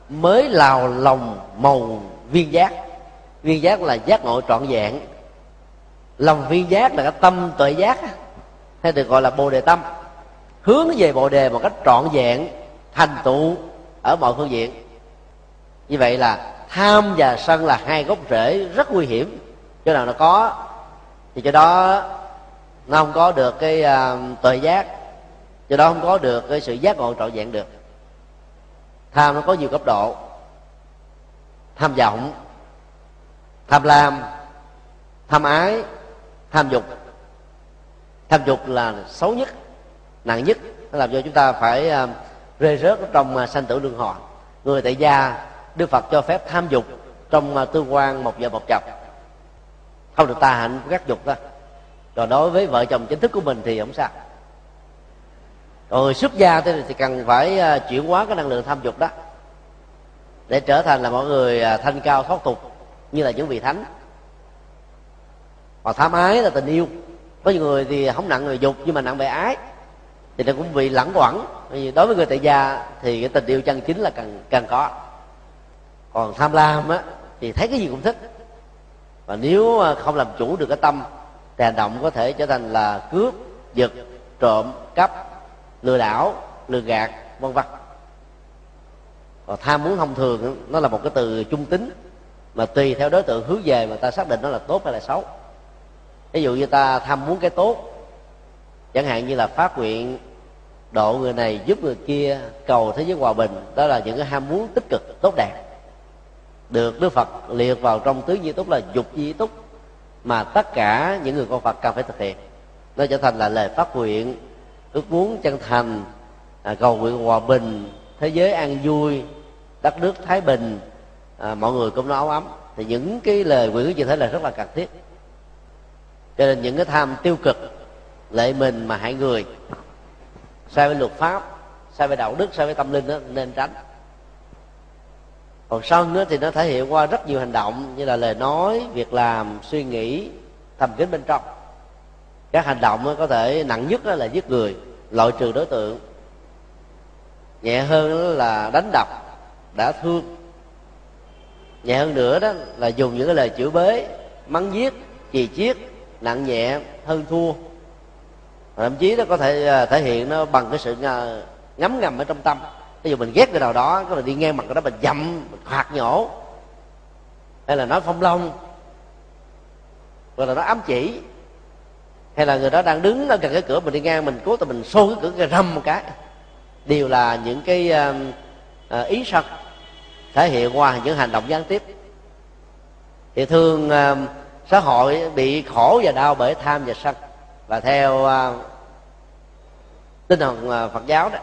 mới lào lòng màu viên giác. Viên giác là giác ngộ trọn vẹn. Lòng viên giác là cái tâm tuệ giác hay được gọi là bồ đề tâm hướng về bồ đề một cách trọn vẹn thành tựu ở mọi phương diện. Như vậy là tham và sân là hai gốc rễ rất nguy hiểm. Chỗ nào nó có thì chỗ đó nó không có được cái uh, tuệ giác chỗ đó không có được cái sự giác ngộ trọn vẹn được. Tham nó có nhiều cấp độ tham vọng tham lam tham ái tham dục. Tham dục là xấu nhất nặng nhất nó làm cho chúng ta phải à, rơi rớt trong à, sanh tử luân hồi. Người tại gia đức phật cho phép tham dục trong à, uh, tương quan một vợ một chồng không được ta hạnh của các dục thôi. Còn đối với vợ chồng chính thức của mình thì không sao. Rồi xuất gia thì, thì cần phải chuyển hóa cái năng lượng tham dục đó. Để trở thành là mọi người thanh cao thoát tục như là những vị thánh. Còn tham ái là tình yêu. Có những người thì không nặng người dục nhưng mà nặng về ái thì nó cũng bị lẳng quẩn. Vì đối với người tại gia thì cái tình yêu chân chính là cần cần có. Còn tham lam á, thì thấy cái gì cũng thích. Và nếu không làm chủ được cái tâm, thì hành động có thể trở thành là cướp, giật, trộm, cắp, lừa đảo, lừa gạt, vân vân. Còn tham muốn thông thường nó là một cái từ trung tính, mà tùy theo đối tượng hướng về mà ta xác định nó là tốt hay là xấu. Ví dụ như ta tham muốn cái tốt, chẳng hạn như là phát nguyện độ người này giúp người kia cầu thế giới hòa bình. Đó là những cái ham muốn tích cực tốt đẹp. Được đức phật liệt vào trong tứ di túc là dục di túc mà tất cả những người con phật cần phải thực hiện. Nó trở thành là lời phát nguyện ước muốn chân thành à, cầu nguyện hòa bình thế giới an vui đất nước thái bình. À, mọi người cũng nó áo ấm. Thì những cái lời nguyện như thế là rất là cần thiết. Cho nên những cái tham tiêu cực lệ mình mà hại người sai với luật pháp, sai với đạo đức, sai với tâm linh đó, nên tránh. Còn sân đó thì nó thể hiện qua rất nhiều hành động như là lời nói, việc làm, suy nghĩ, thầm kín bên trong. Các hành động có thể nặng nhất là giết người, loại trừ đối tượng. Nhẹ hơn là đánh đập, đã thương. Nhẹ hơn nữa đó là dùng những cái lời chửi bới mắng giết, chì chiết, nặng nhẹ, hơn thua thậm chí nó có thể à, thể hiện nó bằng cái sự à, ngấm ngầm ở trong tâm. Ví dụ mình ghét cái nào đó có là đi ngang mặt cái đó mình dậm mình hoạt nhổ. Hay là nói phong long. Hoặc là nó ám chỉ. Hay là người đó đang đứng ở gần cái cửa mình đi ngang mình cố tình mình xô cái cửa cái râm một cái. Đều là những cái uh, ý sân thể hiện qua những hành động gián tiếp. Thì thường uh, xã hội bị khổ và đau bởi tham và sân và theo uh, tinh thần uh, phật giáo đó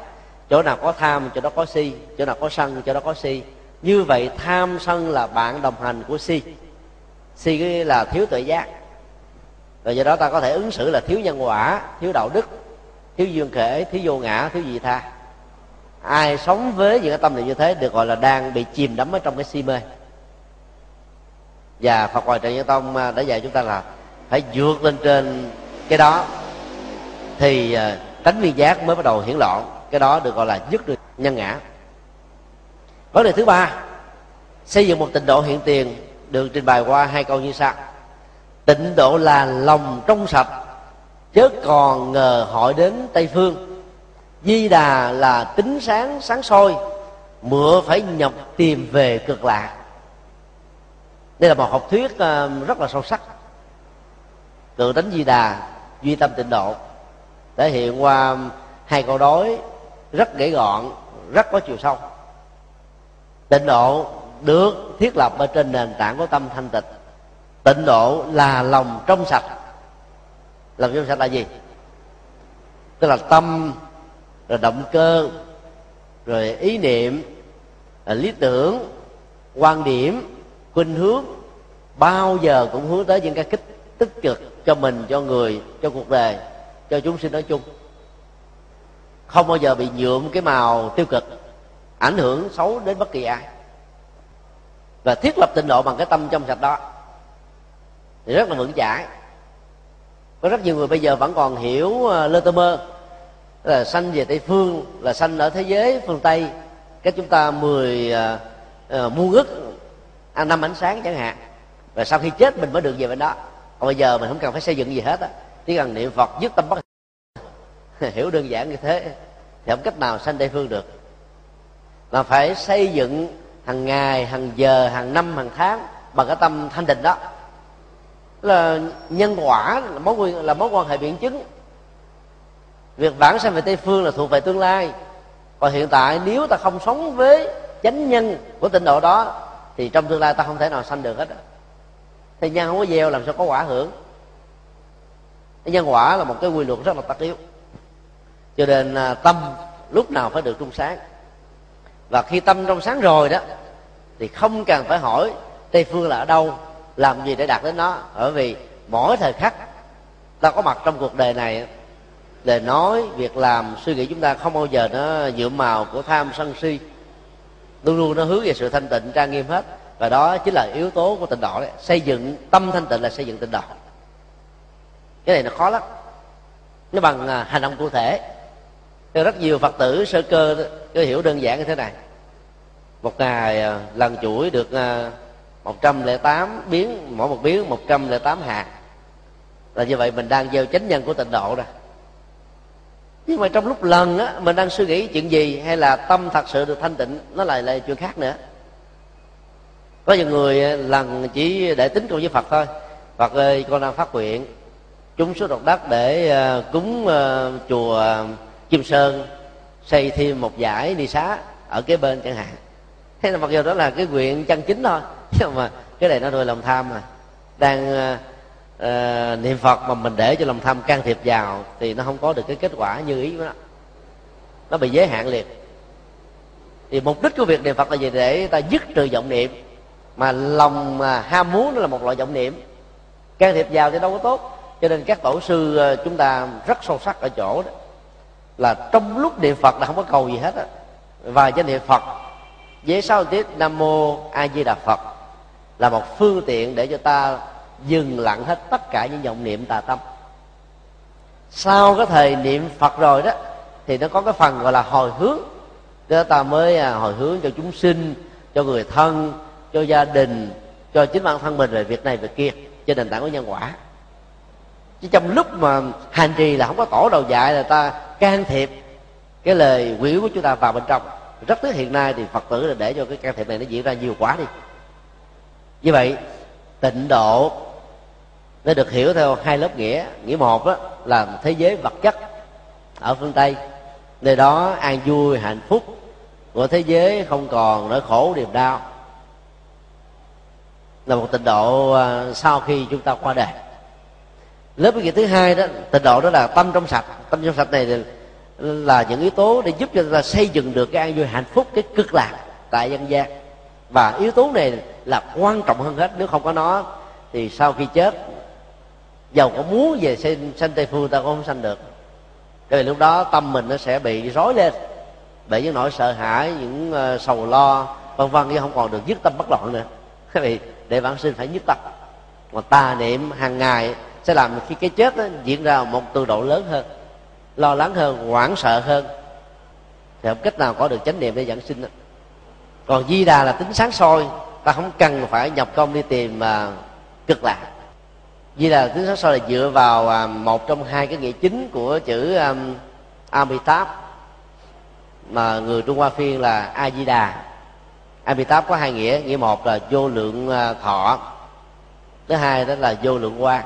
chỗ nào có tham chỗ đó có si chỗ nào có sân chỗ đó có si. Như vậy tham sân là bạn đồng hành của si. Si là thiếu tự giác. Và do đó ta có thể ứng xử là thiếu nhân quả thiếu đạo đức thiếu duyên khể thiếu vô ngã thiếu gì tha. Ai sống với những cái tâm niệm như thế được gọi là đang bị chìm đắm ở trong cái si mê. Và Phật Hoài Trần Nhân Tông à, đã dạy chúng ta là phải vượt lên trên cái đó thì ờ, tánh viên giác mới bắt đầu hiển lộ. Cái đó được gọi là dứt được nhân ngã. Vấn đề thứ ba, xây dựng một tịnh độ hiện tiền, được trình bày qua hai câu như sau. Tịnh độ là lòng trong sạch, chớ còn ngờ hỏi đến tây phương. Di đà là tính sáng sáng soi, mượn phải nhập tìm về cực lạc đây là một học thuyết ờ, rất là sâu sắc. Tự đánh di đà duy tâm tịnh độ. Thể hiện qua hai câu đối, rất gãy gọn, rất có chiều sâu. Tịnh độ được thiết lập ở trên nền tảng của tâm thanh tịnh. Tịnh độ là lòng trong sạch. Lòng trong sạch là gì? Tức là tâm, rồi động cơ, rồi ý niệm lý tưởng, quan điểm, khuynh hướng, bao giờ cũng hướng tới những cái kích tích cực cho mình cho người cho cuộc đời cho chúng sinh nói chung. Không bao giờ bị nhuộm cái màu tiêu cực ảnh hưởng xấu đến bất kỳ ai. Và thiết lập tịnh độ bằng cái tâm trong sạch đó thì rất là vững chãi. Có rất nhiều người bây giờ vẫn còn hiểu ờ, lơ tơ mơ. Là sanh về tây phương là sanh ở thế giới phương tây cái chúng ta mười uh, muôn ức à, năm ánh sáng chẳng hạn. Và sau khi chết mình mới được về bên đó còn bây giờ mình không cần phải xây dựng gì hết á. Chỉ cần niệm phật dứt tâm bất hiểu đơn giản như thế thì không cách nào sanh tây phương được. Mà phải xây dựng hàng ngày, hàng giờ, hàng năm, hàng tháng bằng cái tâm thanh định đó. Là nhân quả, là mối quan, là mối quan hệ biện chứng. Việc vãng sanh về tây phương là thuộc về tương lai. Còn hiện tại nếu ta không sống với chánh nhân của tịnh độ đó, thì trong tương lai ta không thể nào sanh được hết thì nhân không có gieo làm sao có quả hưởng. Cái nhân quả là một cái quy luật rất là tất yếu. Cho nên à, tâm lúc nào phải được trong sáng. Và khi tâm trong sáng rồi đó, thì không cần phải hỏi tây phương là ở đâu, làm gì để đạt đến nó. Bởi vì mỗi thời khắc, ta có mặt trong cuộc đời này lời nói việc làm, suy nghĩ chúng ta không bao giờ nó nhuộm màu của tham sân si. Luôn luôn nó hướng về sự thanh tịnh, trang nghiêm hết và đó chính là yếu tố của tịnh độ đấy. Xây dựng tâm thanh tịnh là xây dựng tịnh độ. Cái này nó khó lắm. Nó bằng à, hành động cụ thể. Thì rất nhiều phật tử sơ cơ cứ hiểu đơn giản như thế này. Một ngày à, lần chuỗi được à, một trăm lẻ tám biến mỗi một biến một trăm lẻ tám hạt. Là như vậy mình đang gieo chánh nhân của tịnh độ rồi. Nhưng mà trong lúc lần á mình đang suy nghĩ chuyện gì hay là tâm thật sự được thanh tịnh nó lại là chuyện khác nữa có nhiều người ờ, lần chỉ để tính con với phật thôi. Phật ơi con đang phát nguyện chúng số độc đất để ờ, cúng ờ, chùa kim sơn xây thêm một giải đi xá ở kế bên chẳng hạn. Thế là mặc dù đó là cái nguyện chân chính thôi nhưng mà cái này nó nuôi lòng tham mà. Đang uh, niệm phật mà mình để cho lòng tham can thiệp vào thì nó không có được cái kết quả như ý của nó. Nó bị giới hạn liệt. thì mục đích của việc niệm phật là gì? Để ta dứt trừ vọng niệm mà lòng mà ham muốn nó là một loại vọng niệm. Can thiệp vào thì đâu có tốt. Cho nên các tổ sư à, chúng ta rất sâu sắc ở chỗ đó. Là trong lúc niệm phật là không có cầu gì hết á. Và danh niệm phật với sáu tiết nam mô a di đà phật là một phương tiện để cho ta dừng lặng hết tất cả những vọng niệm tà tâm. Sau cái thời niệm phật rồi đó, thì nó có cái phần gọi là hồi hướng. Đó ta mới à, hồi hướng cho chúng sinh, cho người thân cho gia đình, cho chính bản thân mình về việc này việc kia trên nền tảng của nhân quả. Chứ trong lúc mà hành trì là không có tổ đầu dạy là ta can thiệp cái lời quỷ của chúng ta vào bên trong. Rất tiếc hiện nay thì phật tử là để cho cái can thiệp này nó diễn ra nhiều quá đi. Như vậy, tịnh độ nó được hiểu theo hai lớp nghĩa. Nghĩa một đó là thế giới vật chất ở phương tây. Nơi đó an vui, hạnh phúc. Của thế giới không còn nỗi khổ, niềm đau là một tịnh độ à, sau khi chúng ta qua đời. Lớp nghĩa thứ hai đó tịnh độ đó là tâm trong sạch. Tâm trong sạch này là những yếu tố để giúp cho ta xây dựng được cái an vui hạnh phúc cái cực lạc tại dân gian. Và yếu tố này là quan trọng hơn hết. Nếu không có nó thì sau khi chết giàu có muốn về sinh sanh tây phương ta cũng không sanh được. Vì lúc đó tâm mình nó sẽ bị rối lên bởi những nỗi sợ hãi những uh, sầu lo vân vân chứ không còn được dứt tâm bất loạn nữa. Vì để vãng sinh phải nhất tâm. Mà tà niệm hàng ngày sẽ làm khi cái chết đó, diễn ra một từ độ lớn hơn lo lắng hơn hoảng sợ hơn. Thì không cách nào có được chánh niệm để vãng sinh đó. còn di đà là tính sáng soi ta không cần phải nhập công đi tìm mà cực lạc. Di đà tính sáng soi là dựa vào à, một trong hai cái nghĩa chính của chữ um, amitabh mà người trung hoa phiên là a di đà amitabh có hai nghĩa. Nghĩa một là vô lượng à, thọ. Thứ hai đó là vô lượng quan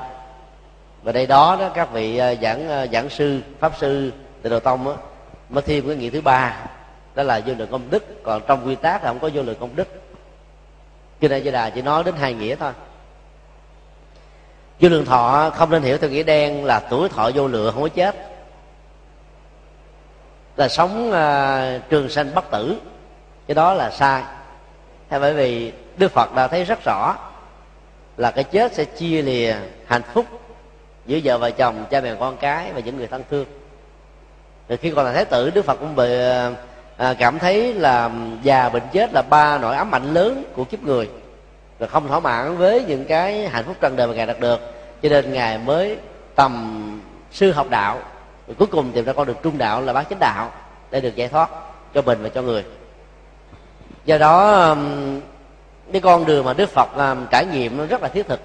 và đây đó đó các vị à, giảng à, giảng sư pháp sư từ đầu tông đó, mới thêm cái nghĩa thứ ba đó là vô lượng công đức. Còn trong quy tắc là không có vô lượng công đức. Cho nên di đà chỉ nói đến hai nghĩa thôi. Vô lượng thọ không nên hiểu theo nghĩa đen là tuổi thọ vô lượng không có chết. Là sống uh, trường sanh bất tử. Cái đó là sai thế bởi vì đức phật đã thấy rất rõ là cái chết sẽ chia lìa hạnh phúc giữa vợ và chồng cha mẹ con cái và những người thân thương. Rồi khi còn là thái tử đức phật cũng bị à, cảm thấy là già bệnh chết là ba nỗi ám ảnh lớn của kiếp người. Rồi không thỏa mãn với những cái hạnh phúc trần đời mà ngài đạt được. Cho nên ngài mới tầm sư học đạo. Rồi cuối cùng tìm ra con đường trung đạo là bác chánh đạo để được giải thoát cho mình và cho người do đó um, cái con đường mà đức phật um, trải nghiệm nó rất là thiết thực.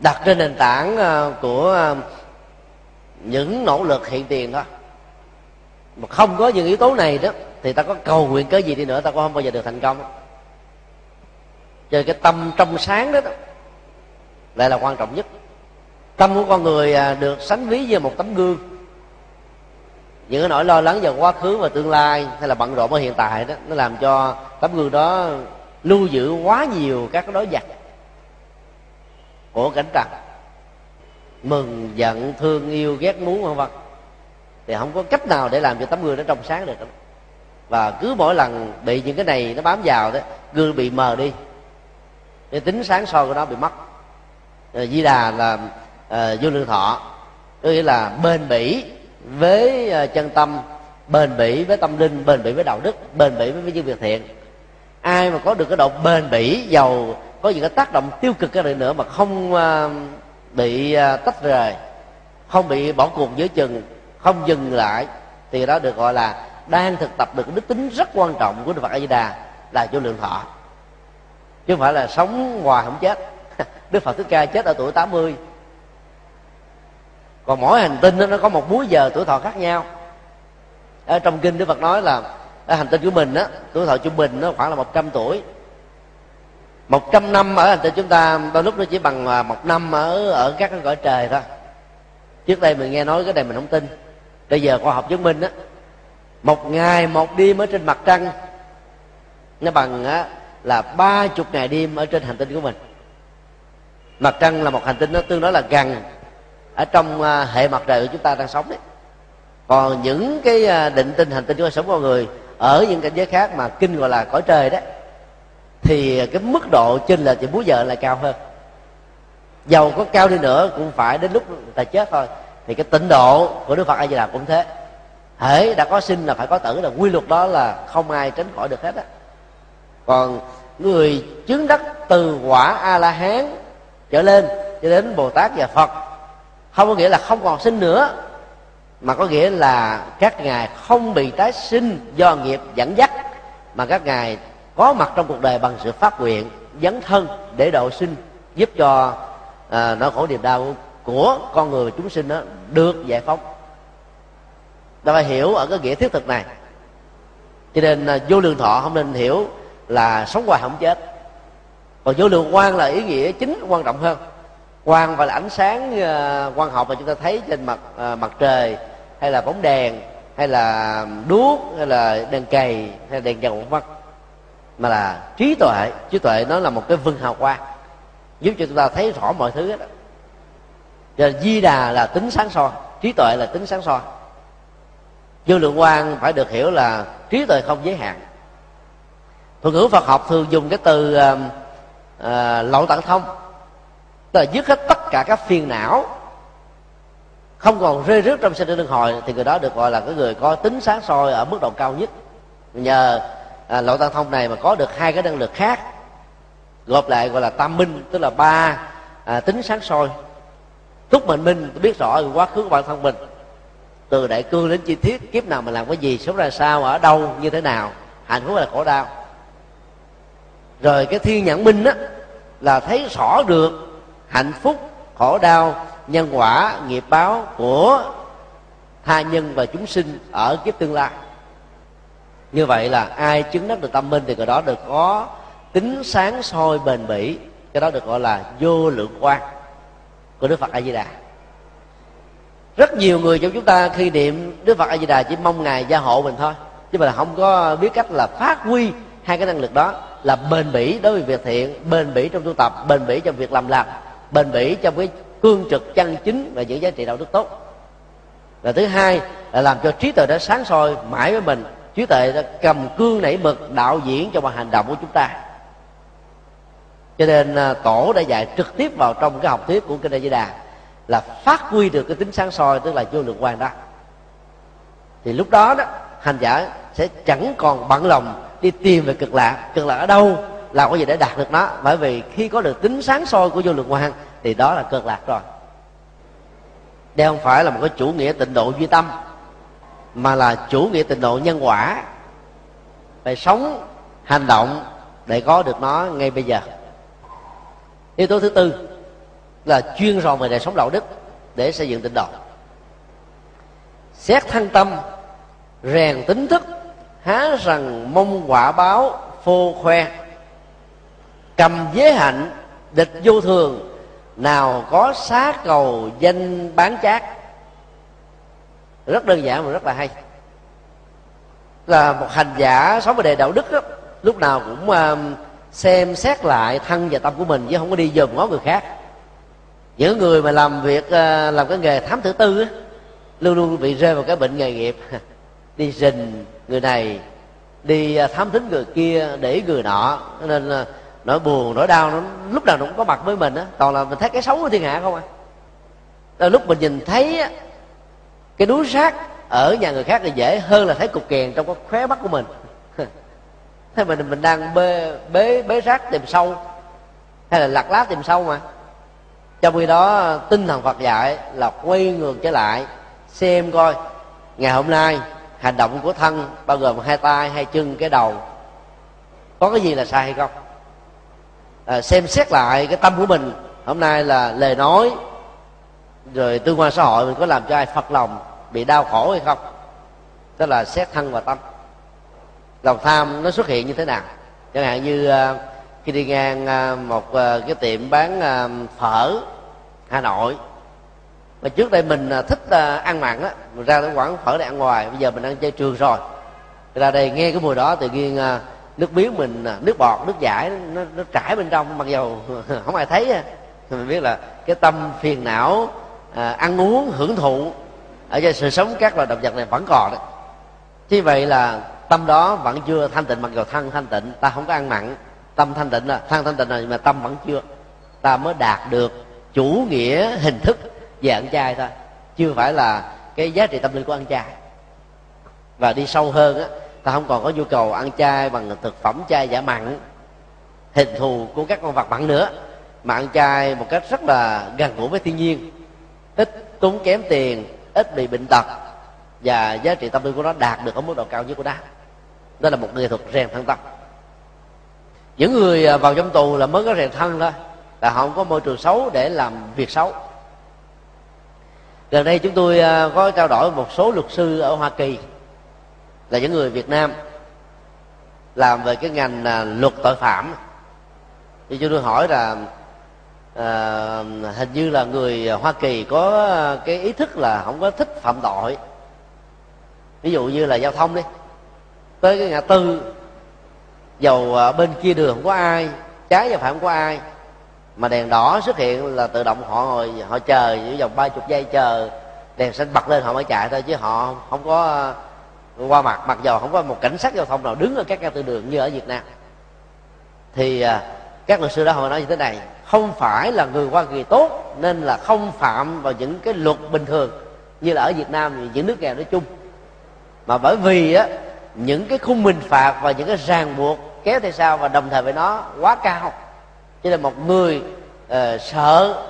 Đặt trên nền tảng uh, của um, những nỗ lực hiện tiền đó mà không có những yếu tố này đó thì ta có cầu nguyện cái gì đi nữa ta cũng không bao giờ được thành công. Cho cái tâm trong sáng đó, đó lại là quan trọng nhất. Tâm của con người à, được sánh ví như một tấm gương những cái nỗi lo lắng về quá khứ và tương lai hay là bận rộn ở hiện tại đó nó làm cho tấm gương đó lưu giữ quá nhiều các đối vật của cảnh trần. Mừng giận thương yêu ghét muốn vân vân. Thì không có cách nào để làm cho tấm gương nó trong sáng được. Và cứ mỗi lần bị những cái này nó bám vào đó gương bị mờ đi cái tính sáng soi của nó bị mất. Ờ, Di đà là uh, vô lượng thọ có nghĩa là bền bỉ với à, chân tâm, bền bỉ với tâm linh, bền bỉ với đạo đức, bền bỉ với những việc thiện. Ai mà có được cái độ bền bỉ, giàu, có những cái tác động tiêu cực cái này nữa mà không à, bị à, tách rời, không bị bỏ cuộc giữa chừng, không dừng lại, thì đó được gọi là đang thực tập được đức tính rất quan trọng của đức phật a di đà là vô lượng thọ. Chứ không phải là sống hoài không chết. Đức phật thích ca chết ở tuổi 80 còn mỗi hành tinh nó có một múi giờ tuổi thọ khác nhau. Ở trong kinh đức phật nói là ở hành tinh của mình á tuổi thọ trung bình nó khoảng là 100 tuổi. Một trăm năm ở hành tinh chúng ta đôi lúc nó chỉ bằng à, một năm ở ở các cái cõi trời thôi. Trước đây mình nghe nói cái này mình không tin. Bây giờ khoa học chứng minh á một ngày một đêm ở trên mặt trăng nó bằng á, là ba chục ngày đêm ở trên hành tinh của mình. Mặt trăng là một hành tinh nó tương đối là gần ở trong à, hệ mặt trời của chúng ta đang sống đấy. Còn những cái à, định tinh hành tinh chúng ta sống con người ở những cảnh giới khác mà kinh gọi là cõi trời đó thì cái mức độ trên là chỉ múi giờ là cao hơn. Giàu có cao đi nữa cũng phải đến lúc người ta chết thôi. Thì cái tịnh độ của đức phật a di đà cũng thế. Hễ đã có sinh là phải có tử là quy luật đó là không ai tránh khỏi được hết á. Còn người chứng đắc từ quả a la hán trở lên, cho đến bồ tát và phật không có nghĩa là không còn sinh nữa mà có nghĩa là các ngài không bị tái sinh do nghiệp dẫn dắt mà các ngài có mặt trong cuộc đời bằng sự phát nguyện dấn thân để độ sinh giúp cho à, nỗi khổ niềm đau của con người và chúng sinh đó được giải phóng. Ta phải hiểu ở cái nghĩa thiết thực này. Cho nên à, vô lượng thọ không nên hiểu là sống hoài không chết. Còn vô lượng quan là ý nghĩa chính quan trọng hơn quang và là ánh sáng uh, quang học mà chúng ta thấy trên mặt uh, mặt trời hay là bóng đèn hay là đuốc hay là đèn cầy hay là đèn dầu vân mà là trí tuệ trí tuệ nó là một cái vân hào quang giúp cho chúng ta thấy rõ mọi thứ hết đó. cho di đà là tính sáng soi trí tuệ là tính sáng soi. Vô lượng quan phải được hiểu là trí tuệ không giới hạn. Thuật ngữ phật học thường dùng cái từ uh, uh, lậu tận thông tức là dứt hết tất cả các phiền não. Không còn rơi rớt trong sinh tử luân hồi thì người đó được gọi là cái người có tính sáng soi ở mức độ cao nhất. Nhờ à, lộ tăng thông này mà có được hai cái năng lực khác gộp lại gọi là tam minh tức là ba à, tính sáng soi. Túc mệnh minh biết rõ quá khứ của bản thân mình. Từ đại cương đến chi tiết kiếp nào mình làm cái gì sống ra sao ở đâu như thế nào hạnh phúc là khổ đau. Rồi cái thiên nhãn minh á là thấy rõ được hạnh phúc, khổ đau, nhân quả, nghiệp báo của tha nhân và chúng sinh ở kiếp tương lai. Như vậy là ai chứng đắc được tâm minh thì người đó được có tính sáng soi bền bỉ, cái đó được gọi là vô lượng quan của đức phật a di đà. Rất nhiều người trong chúng ta khi niệm đức phật a di đà chỉ mong ngài gia hộ mình thôi, chứ mà không có biết cách là phát huy hai cái năng lực đó là bền bỉ đối với việc thiện, bền bỉ trong tu tập, bền bỉ trong việc làm lành bền bỉ trong cái cương trực chân chính và những giá trị đạo đức tốt. Và thứ hai là làm cho trí tuệ đã sáng soi mãi với mình. Trí tuệ đã cầm cương nảy mực đạo diễn cho mọi hành động của chúng ta. Cho nên à, tổ đã dạy trực tiếp vào trong cái học thuyết của kinh A Di Đà là phát huy được cái tính sáng soi, tức là vô lượng quan đó. Thì lúc đó đó, hành giả sẽ chẳng còn bận lòng đi tìm về cực lạc. Cực lạc ở đâu? Làm cái gì để đạt được nó. Bởi vì khi có được tính sáng soi của vô lượng quan thì đó là cực lạc rồi. Đây không phải là một cái chủ nghĩa tịnh độ duy tâm, mà là chủ nghĩa tịnh độ nhân quả. Phải sống, hành động để có được nó ngay bây giờ. Yếu tố thứ tư là chuyên ròn về đời sống đạo đức để xây dựng tịnh độ. Xét thân tâm, rèn tính thức, há rằng mong quả báo phô khoe cầm giới hạnh địch vô thường nào có xá cầu danh bán chát. Rất đơn giản và rất là hay. Là một hành giả sống về đề đạo đức đó, lúc nào cũng uh, xem xét lại thân và tâm của mình chứ không có đi dòm ngó người khác. Những người mà làm việc uh, làm cái nghề thám tử tư á, luôn luôn bị rơi vào cái bệnh nghề nghiệp. Đi rình người này đi uh, thám thính người kia để người nọ. Nên là nỗi buồn, nỗi đau, nó lúc nào nó cũng có mặt với mình á. Toàn là mình thấy cái xấu của thiên hạ không à. Rồi lúc mình nhìn thấy cái núi rác ở nhà người khác thì dễ hơn là thấy cục kèn trong cái khóe mắt của mình. Thế mình mình đang bê, bế bế rác tìm sâu, hay là lặt lá tìm sâu mà. Trong khi đó, tinh thần phật dạy là quay ngược trở lại, xem coi ngày hôm nay hành động của thân bao gồm hai tay, hai chân, cái đầu có cái gì là sai hay không à, xem xét lại cái tâm của mình. Hôm nay là lời nói rồi tương quan xã hội mình có làm cho ai phật lòng bị đau khổ hay không? Tức là xét thân và tâm. Lòng tham nó xuất hiện như thế nào? Chẳng hạn như uh, khi đi ngang uh, một uh, cái tiệm bán phở hà nội mà trước đây mình thích ăn mặn á mình ra đến quán phở để ăn ngoài bây giờ mình ăn chơi trường rồi. Ra đây nghe cái mùi đó tự nhiên nước miếng mình à, nước bọt nước giải nó, nó trải bên trong mặc dầu không ai thấy thì mình biết là cái tâm phiền não à, ăn uống hưởng thụ ở trong sự sống các loài động vật này vẫn còn đấy như vậy là tâm đó vẫn chưa thanh tịnh mặc dù thân thanh tịnh ta không có ăn mặn tâm thanh tịnh là thân thanh tịnh rồi mà tâm vẫn chưa. Ta mới đạt được chủ nghĩa hình thức về ăn chay thôi chưa phải là cái giá trị tâm linh của ăn chay. Và đi sâu hơn á ta không còn có nhu cầu ăn chay bằng thực phẩm chay giả mặn hình thù của các con vật mặn nữa, mà ăn chay một cách rất là gần gũi với thiên nhiên. Ít tốn kém tiền, ít bị bệnh tật, và giá trị tâm linh của nó đạt được ở mức độ cao nhất của nó. Đó là một nghệ thuật rèn thân tâm. Những người à, vào trong tù là mới có rèn thân thôi là họ không có môi trường xấu để làm việc xấu. Gần đây chúng tôi à, có trao đổi một số luật sư ở hoa kỳ là những người việt nam làm về cái ngành à, luật tội phạm. Thì chúng tôi hỏi là à, hình như là người hoa kỳ có cái ý thức là không có thích phạm tội. Ví dụ như là giao thông đi. Tới cái ngã tư dầu à, bên kia đường không có ai trái và phải không có ai mà đèn đỏ xuất hiện là tự động họ ngồi họ chờ những vòng ba chục giây chờ đèn xanh bật lên họ mới chạy thôi chứ họ không có qua mặt mặc dù không có một cảnh sát giao thông nào đứng ở các ngã tư đường như ở việt nam. Thì à, các luật sư đó họ nói như thế này không phải là người hoa kỳ tốt nên là không phạm vào những cái luật bình thường như là ở việt nam và những nước nghèo nói chung. Mà bởi vì á những cái khung hình phạt và những cái ràng buộc kéo theo sau và đồng thời với nó quá cao cho nên một người uh, sợ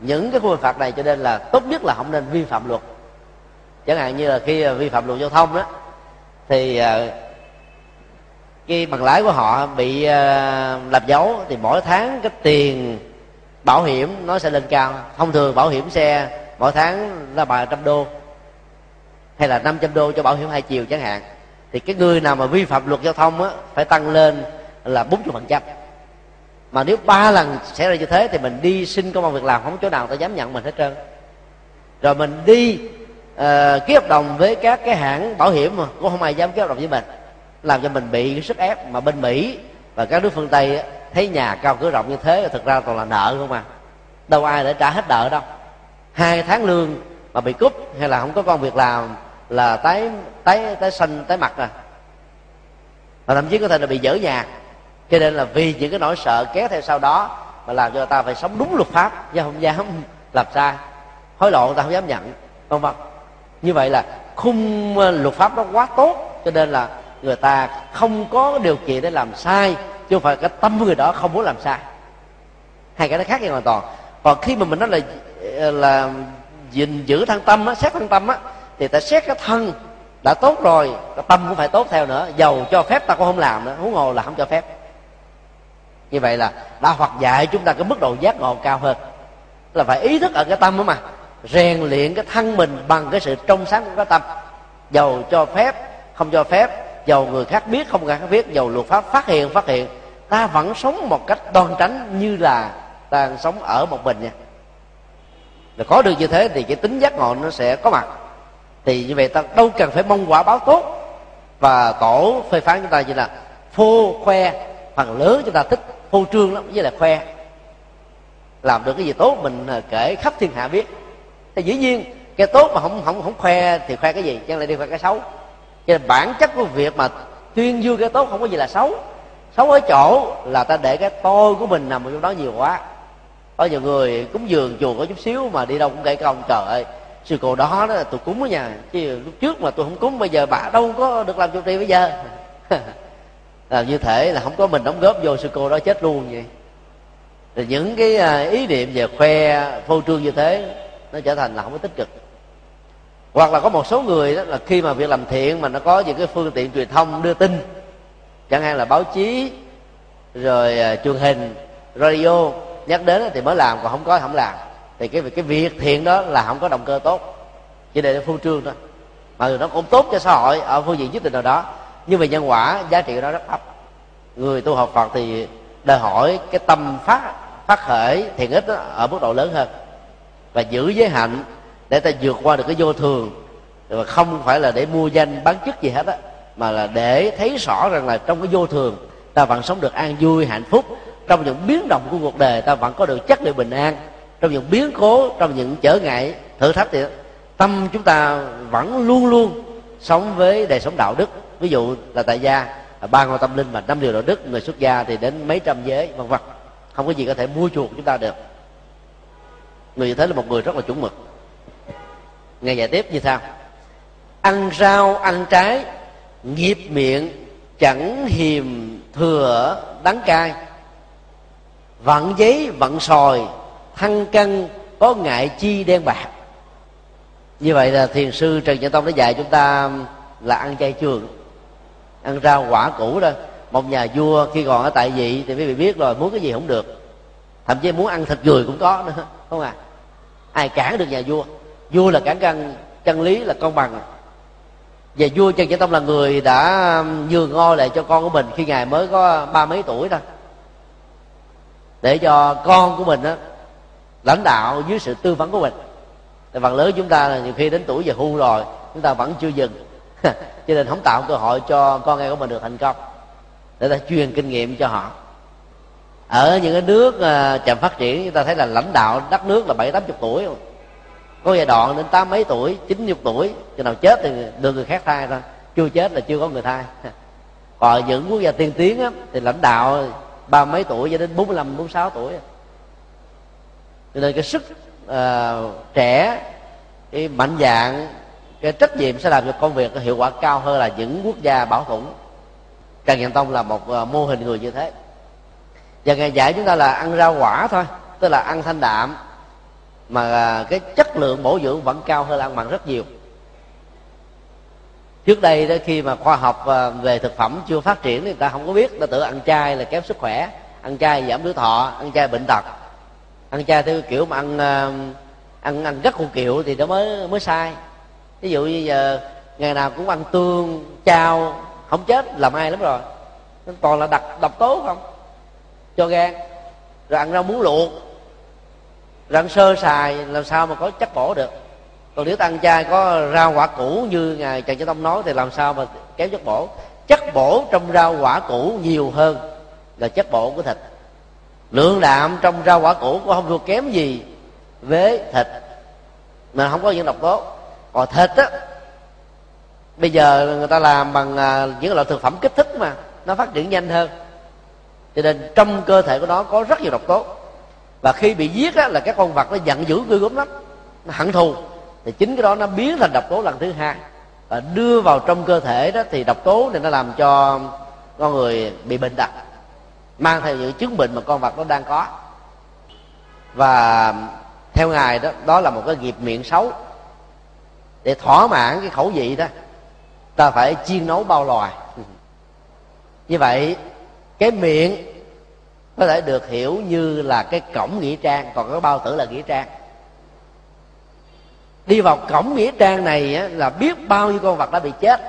những cái khung hình phạt này cho nên là tốt nhất là không nên vi phạm luật. Chẳng hạn như là khi à, vi phạm luật giao thông đó thì ờ, cái bằng lái của họ bị ờ, làm dấu thì mỗi tháng cái tiền bảo hiểm nó sẽ lên cao. Thông thường bảo hiểm xe mỗi tháng là ba trăm đô hay là 500 đô cho bảo hiểm hai chiều chẳng hạn. Thì cái người nào mà vi phạm luật giao thông á, phải tăng lên là 40 phần trăm. Mà nếu ba lần xảy ra như thế thì mình đi xin công an việc làm, không chỗ nào ta dám nhận mình hết trơn. Rồi mình đi uh, ký hợp đồng với các cái hãng bảo hiểm mà. Cũng không ai dám ký hợp đồng với mình. Làm cho mình bị sức ép mà bên mỹ và các nước phương tây thấy nhà cao cửa rộng như thế thực ra toàn là nợ không à. Đâu ai để trả hết nợ đâu. Hai tháng lương mà bị cúp hay là không có công việc làm là tái tái tái xanh tái mặt à. Và thậm chí có thể là bị dở nhà. Cho nên là vì những cái nỗi sợ kéo theo sau đó mà làm cho người ta phải sống đúng luật pháp chứ không dám làm sai. Hối lộ người ta không dám nhận vân vân như vậy là khung ờ, luật pháp nó quá tốt, cho nên là người ta không có điều kiện để làm sai, chứ không phải cái tâm người đó không muốn làm sai. Hai cái nó khác nhau hoàn toàn. Còn khi mà mình nói là ờ, là gìn giữ thân tâm á, xét thân tâm á, thì ta xét cái thân đã tốt rồi, cái tâm cũng phải tốt theo nữa. Giàu cho phép ta cũng không làm nữa, huống hồ là không cho phép. Như vậy là đã hoặc dạy chúng ta cái mức độ giác ngộ cao hơn. Là phải ý thức ở cái tâm đó mà rèn luyện cái thân mình bằng cái sự trong sáng của cái tâm. Giàu cho phép, không cho phép giàu người khác biết, không người khác biết giàu luật pháp phát hiện phát hiện, ta vẫn sống một cách đoan tránh như là ta sống ở một mình nha. Là có được như thế thì cái tính giác ngộ nó sẽ có mặt. Thì như vậy ta đâu cần phải mong quả báo tốt. Và tổ phê phán chúng ta như là phô khoe, phần lớn chúng ta thích phô trương lắm, với là khoe. Làm được cái gì tốt, mình à, kể khắp thiên hạ biết thì dĩ nhiên, cái tốt mà không không không khoe thì khoe cái gì? Chẳng lại đi khoe cái xấu? Cho nên bản chất của việc mà tuyên dương cái tốt không có gì là xấu. Xấu ở chỗ là ta để cái tôi của mình nằm trong đó nhiều quá. Có nhiều người cúng dường chùa có chút xíu mà đi đâu cũng kể công trời ơi, sư cô đó đó, tôi cúng ở nhà chứ lúc trước mà tôi không cúng, bây giờ bà đâu có được làm chủ trì bây giờ. Là như thể là không có mình đóng góp vô sư cô đó chết luôn vậy. Thì những cái à, ý niệm về khoe phô trương như thế nó trở thành là không có tích cực. Hoặc là có một số người đó là khi mà việc làm thiện mà nó có những cái phương tiện truyền thông đưa tin, chẳng hạn là báo chí, rồi à, truyền hình, radio, nhắc đến thì mới làm, còn không có không làm. Thì cái cái việc thiện đó là không có động cơ tốt. Chỉ để phô trương thôi. Mà nó cũng tốt cho xã hội ở phương diện nhất định nào đó, nhưng về nhân quả giá trị của nó rất thấp. Người tu học phật thì đòi hỏi cái tâm phát phát khởi thiện ích ở mức độ lớn hơn và giữ giới hạnh để ta vượt qua được cái vô thường. Và không phải là để mua danh bán chức gì hết á, mà là để thấy rõ rằng là trong cái vô thường, ta vẫn sống được an vui, hạnh phúc. Trong những biến động của cuộc đời, ta vẫn có được chất liệu bình an. Trong những biến cố, trong những trở ngại, thử thách thì tâm chúng ta vẫn luôn luôn sống với đời sống đạo đức. Ví dụ là tại gia ba ngôi tâm linh và năm điều đạo đức, người xuất gia thì đến mấy trăm giới, vân vân. Không có gì có thể mua chuộc chúng ta được người như thế là một người rất là chuẩn mực. Nghe giải tiếp như sau. Ăn rau, ăn trái, nghiệp miệng, chẳng hiềm thừa, đắng cay. Vặn giấy vặn sòi, thăng cân, có ngại chi đen bạc. Như vậy là thiền sư trần nhật tông đã dạy chúng ta là ăn chay trường. Ăn rau quả củ đó, một nhà vua khi còn ở tại vị thì quý vị biết rồi, muốn cái gì không được. Thậm chí muốn ăn thịt người cũng có nữa, không à? Ai cản được nhà vua? Vua là cản căn chân lý là công bằng. Và vua trần nhật tông là người đã um, nhường ngôi lại cho con của mình khi ngài mới có ba mấy tuổi thôi để cho con của mình đó, lãnh đạo dưới sự tư vấn của mình. Tại phần lớn chúng ta là nhiều khi đến tuổi về hưu rồi chúng ta vẫn chưa dừng. Cho nên không tạo cơ hội cho con em của mình được thành công. Để ta truyền kinh nghiệm cho họ ở những cái nước ờ, chậm phát triển chúng ta thấy là lãnh đạo đất nước là bảy tám chục tuổi có giai đoạn đến tám mấy tuổi chín chục tuổi cho nào chết thì được người khác thay thôi. Chưa chết là chưa có người thay còn những quốc gia tiên tiến á, thì lãnh đạo ba mấy tuổi cho đến bốn mươi lăm bốn sáu tuổi. Cho nên cái sức uh, trẻ cái mạnh dạng cái trách nhiệm sẽ làm cho công việc có hiệu quả cao hơn là những quốc gia bảo thủ. Trần nhân tông là một ờ, mô hình người như thế và ngày dạy chúng ta là ăn rau quả thôi, tức là ăn thanh đạm. Mà à, cái chất lượng bổ dưỡng vẫn cao hơn ăn mặn rất nhiều. Trước đây đó, khi mà khoa học à, về thực phẩm chưa phát triển thì người ta không có biết. Ta tưởng ăn chay là kém sức khỏe, ăn chay giảm tuổi thọ, ăn chay bệnh tật. Ăn chay theo kiểu mà ăn à, ăn ăn rất hủ kiệu thì nó mới mới sai. Ví dụ như giờ, ngày nào cũng ăn tương, chao, không chết, làm ai lắm rồi. Nó toàn là đặc, độc tố không? Cho gan. Rồi ăn rau muống luộc. Rồi ăn sơ xài làm sao mà có chất bổ được. Còn nếu ta ăn chay có rau quả củ như ngài trần chánh tông nói thì làm sao mà kém chất bổ? Chất bổ trong rau quả củ nhiều hơn là chất bổ của thịt. Lượng đạm trong rau quả củ cũng không thua kém gì với thịt. Mà không có những độc tố. Còn thịt á, bây giờ người ta làm bằng à, những loại thực phẩm kích thích mà, nó phát triển nhanh hơn cho nên trong cơ thể của nó có rất nhiều độc tố. Và khi bị giết á, là các con vật nó giận dữ ghê gớm lắm. Nó hận thù. Thì chính cái đó nó biến thành độc tố lần thứ hai. Và đưa vào trong cơ thể đó thì độc tố này nó làm cho con người bị bệnh tật. Mang theo những chứng bệnh mà con vật nó đang có. Và theo ngài đó đó là một cái nghiệp miệng xấu. Để thỏa mãn cái khẩu vị đó ta phải chiên nấu bao loài. Như vậy cái miệng có thể được hiểu như là cái cổng nghĩa trang còn cái bao tử là nghĩa trang. Đi vào cổng nghĩa trang này á, là biết bao nhiêu con vật đã bị chết.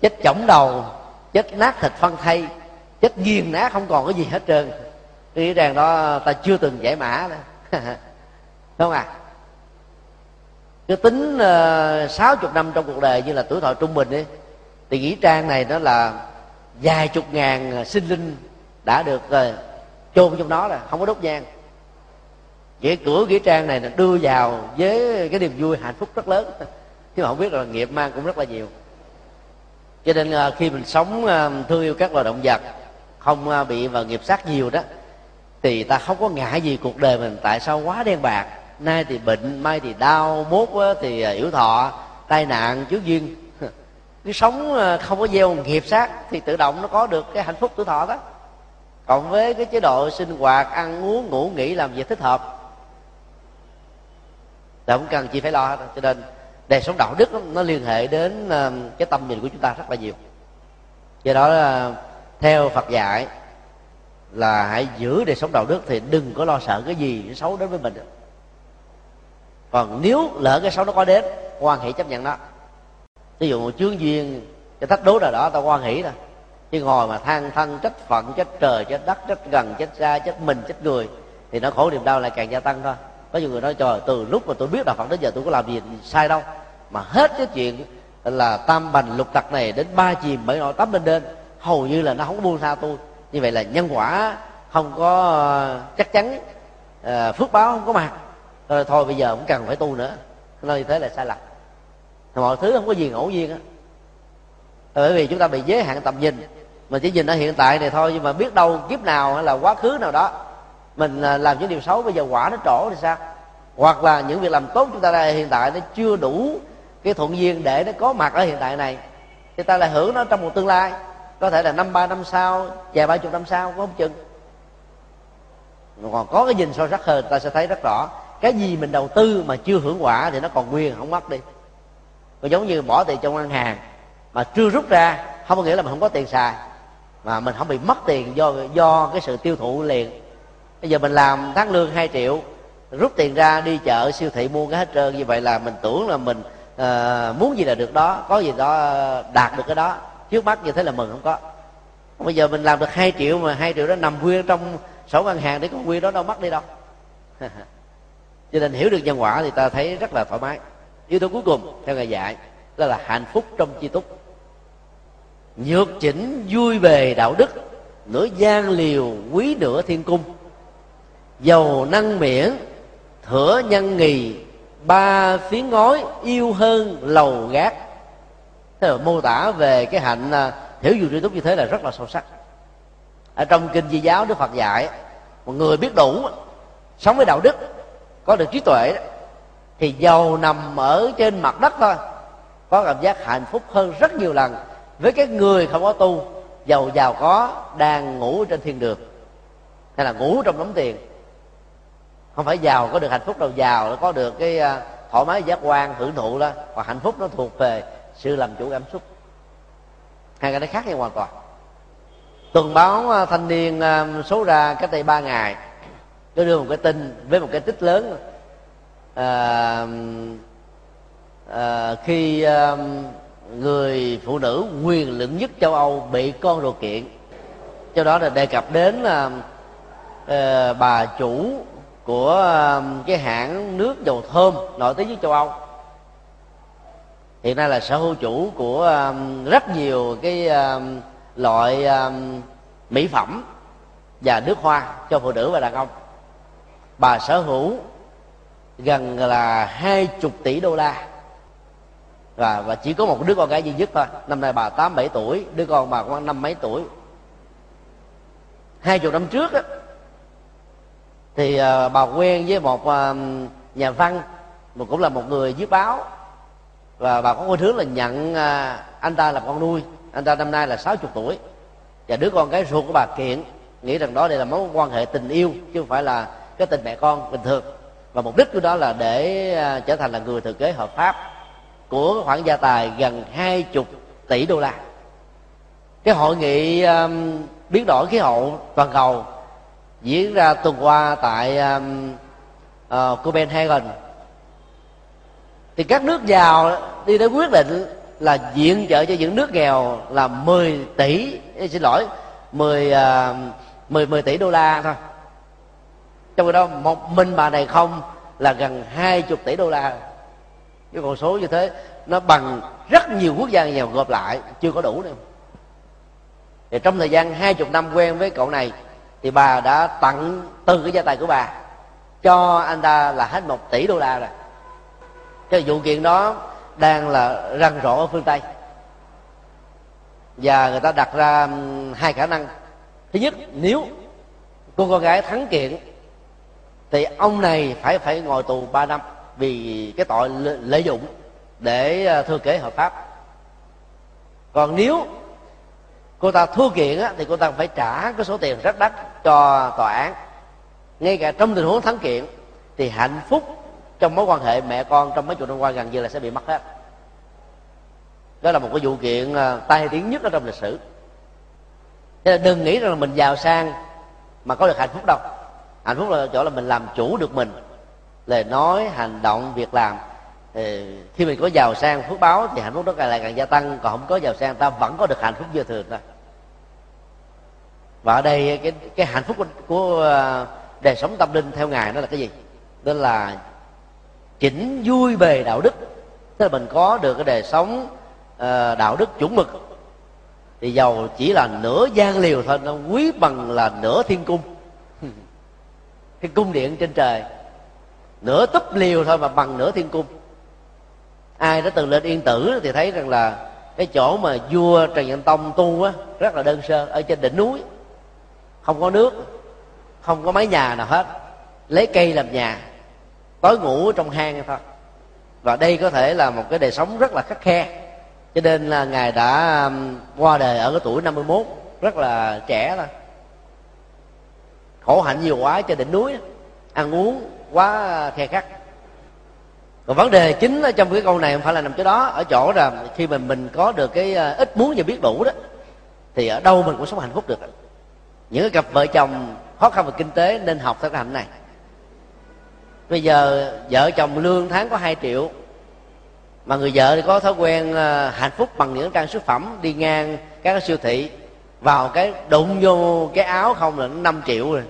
Chết chỏng đầu chết nát thịt phân thây chết nghiền nát không còn cái gì hết trơn. Cái nghĩa trang đó ta chưa từng giải mã nữa không à cứ tính sáu sáu chục năm trong cuộc đời như là tuổi thọ trung bình đi thì nghĩa trang này nó là vài chục ngàn à, sinh linh đã được uh, chôn trong đó rồi không có đốt nhang. Nghĩa cửa nghĩa trang này là đưa vào với cái niềm vui hạnh phúc rất lớn. Chứ mà không biết là nghiệp mang cũng rất là nhiều. Cho nên uh, khi mình sống uh, thương yêu các loài động vật không uh, bị vào nghiệp sát nhiều đó thì ta không có ngại gì cuộc đời mình. Tại sao quá đen bạc? Nay thì bệnh mai thì đau mốt thì yếu thọ tai nạn trước duyên cứ sống ờ, không có gieo nghiệp sát thì tự động nó có được cái hạnh phúc tuổi thọ đó. Còn với cái chế độ sinh hoạt ăn uống ngủ nghỉ làm việc thích hợp là không cần chị phải lo cho nên đời sống đạo đức nó, nó liên hệ đến ờ, cái tâm nhìn của chúng ta rất là nhiều. Do đó ờ, theo phật dạy là hãy giữ đời sống đạo đức thì đừng có lo sợ cái gì xấu đến với mình. Còn nếu lỡ cái xấu nó có đến quan hệ chấp nhận nó ví dụ một chướng duyên, cái thách đố nào đó, tao quan hỷ thôi chứ ngồi mà than thân trách phận, trách trời, trách đất, trách gần, trách xa, trách mình, trách người, thì nó khổ niềm đau lại càng gia tăng thôi. Có nhiều người nói, trời, từ lúc mà tôi biết đạo phật đến giờ tôi có làm gì sai đâu. Mà hết cái chuyện là tam bành lục tặc này đến ba chìm bảy nọ tắm lên đên, hầu như là nó không có buông tha tôi. Như vậy là nhân quả không có ờ, chắc chắn ờ, phước báo không có mặt. Rồi thôi bây giờ cũng cần phải tu nữa. Nói như thế là sai lầm mọi thứ không có gì ngẫu nhiên á. Bởi vì chúng ta bị giới hạn tầm nhìn. Mình chỉ nhìn ở hiện tại này thôi, nhưng mà biết đâu kiếp nào hay là quá khứ nào đó, mình à, làm những điều xấu, bây giờ quả nó trổ thì sao? Hoặc là những việc làm tốt chúng ta đang hiện tại nó chưa đủ cái thuận duyên để nó có mặt ở hiện tại này, thì ta lại hưởng nó trong một tương lai. Có thể là năm ba năm sau, vài ba chục năm sau có không chừng. Còn có cái nhìn sâu sắc hơn, ta sẽ thấy rất rõ. Cái gì mình đầu tư mà chưa hưởng quả thì nó còn nguyên, không mất đi còn giống như bỏ tiền trong ngân hàng mà chưa rút ra không có nghĩa là mình không có tiền xài. Mà mình không bị mất tiền do do cái sự tiêu thụ liền. Bây giờ mình làm tháng lương 2 triệu rút tiền ra đi chợ siêu thị mua cái hết trơn. Như vậy là mình tưởng là mình uh, muốn gì là được đó có gì đó ờ, đạt được cái đó. Trước mắt như thế là mừng không có. Bây giờ mình làm được 2 triệu mà 2 triệu đó nằm nguyên trong sổ ngân hàng để con nguyên đó đâu mất đi đâu. Cho nên hiểu được nhân quả thì ta thấy rất là thoải mái yếu tố cuối cùng, theo ngài dạy, đó là hạnh phúc trong chi túc. Nhược chỉnh vui về đạo đức, nửa gian liều quý nửa thiên cung. Giàu năng miễn thửa nhân nghì ba phiến ngói, yêu hơn lầu gác. Thế là mô tả về cái hạnh à, hiểu dù tri túc như thế là rất là sâu sắc. Ở trong kinh di giáo, đức phật dạy, một người biết đủ, sống với đạo đức, có được trí tuệ thì giàu nằm ở trên mặt đất thôi. Có cảm giác hạnh phúc hơn rất nhiều lần. Với cái người không có tu giàu giàu có, đang ngủ trên thiên đường. Hay là ngủ trong đống tiền. Không phải giàu có được hạnh phúc đâu. Giàu có được cái à, thoải mái giác quan, hưởng thụ đó. Và hạnh phúc nó thuộc về sự làm chủ cảm xúc. Hai cái đó khác nhau hoàn toàn. Tuần báo à, thanh niên à, số ra cách đây ba ngày. Tôi đưa một cái tin với một cái tích lớn à, à, khi à, người phụ nữ quyền lực nhất châu âu bị con ruột kiện cho đó là đề cập đến là à, ờ, bà chủ của à, cái hãng nước dầu thơm nổi tiếng nhất châu âu. Hiện nay là sở hữu chủ của à, rất nhiều cái à, loại mỹ phẩm và nước hoa cho phụ nữ và đàn ông. Bà sở hữu gần là hai chục tỷ đô la. Và và chỉ có một đứa con gái duy nhất thôi. Năm nay bà tám bảy tuổi đứa con bà khoảng năm mấy tuổi. Hai chục năm trước đó, thì à, bà quen với một à, nhà văn mà cũng là một người viết báo. Và bà có khuynh hướng là nhận à, anh ta làm con nuôi. Anh ta năm nay là sáu chục tuổi. Và đứa con gái ruột của bà kiện nghĩ rằng đó đây là mối quan hệ tình yêu chứ không phải là cái tình mẹ con bình thường và mục đích của đó là để à, trở thành là người thừa kế hợp pháp của khoản gia tài gần hai chục tỷ đô la. Cái hội nghị um, biến đổi khí hậu toàn cầu diễn ra tuần qua tại um, uh, Copenhagen. Thì các nước giàu đi đến quyết định là diện trợ cho những nước nghèo là 10 tỷ xin lỗi 10 uh, 10 10 tỷ đô la thôi trong khi đó, một mình bà này không là gần hai chục tỷ đô la. Cái con số như thế, nó bằng rất nhiều quốc gia nghèo gộp lại, chưa có đủ đâu thì trong thời gian hai chục năm quen với cậu này, thì bà đã tặng từ cái gia tài của bà cho anh ta là hết một tỷ đô la rồi. Cái vụ kiện đó đang là răng rộ ở phương tây. Và người ta đặt ra hai khả năng. Thứ nhất, nếu cô con gái thắng kiện thì ông này phải phải ngồi tù 3 năm vì cái tội lợi dụng để ờ, thừa kế hợp pháp. Còn nếu cô ta thua kiện á, thì cô ta phải trả cái số tiền rất đắt cho tòa án. Ngay cả trong tình huống thắng kiện thì hạnh phúc trong mối quan hệ mẹ con trong mấy chục năm qua gần như là sẽ bị mất hết. Đó là một cái vụ kiện ờ, tai tiếng nhất ở trong lịch sử. Thế là đừng nghĩ rằng là mình giàu sang mà có được hạnh phúc đâu hạnh phúc là chỗ là mình làm chủ được mình lời nói hành động việc làm. Thì khi mình có giàu sang phước báo thì hạnh phúc đó càng lại càng gia tăng còn không có giàu sang ta vẫn có được hạnh phúc như thường thôi và ở đây cái cái hạnh phúc của, của à, đời sống tâm linh theo ngài đó là cái gì? Đó là chỉnh vui bề đạo đức. Tức là mình có được cái đời sống uh, đạo đức chuẩn mực. Thì giàu chỉ là nửa gian liều thôi nó quý bằng là nửa thiên cung cái cung điện trên trời. Nửa túp liều thôi mà bằng nửa thiên cung. Ai đã từng lên yên tử thì thấy rằng là cái chỗ mà vua trần nhân tông tu á, rất là đơn sơ, ở trên đỉnh núi. Không có nước, không có mái nhà nào hết. Lấy cây làm nhà, tối ngủ trong hang thôi. Và đây có thể là một cái đời sống rất là khắc khe. Cho nên là ngài đã um, qua đời ở cái tuổi 51 rất là trẻ thôi khổ hạnh nhiều quá trên đỉnh núi ăn uống quá khe khắc. Còn vấn đề chính ở trong cái câu này không phải là nằm chỗ đó. Ở chỗ là khi mà mình có được cái ờ, ít muốn và biết đủ đó, thì ở đâu mình cũng sống hạnh phúc được. Những cái cặp vợ chồng khó khăn về kinh tế nên học theo cái hạnh này. Bây giờ vợ chồng lương tháng có 2 triệu, mà người vợ thì có thói quen ờ, hạnh phúc bằng những trang sức phẩm đi ngang các siêu thị, vào cái đụng vô cái áo không là năm triệu rồi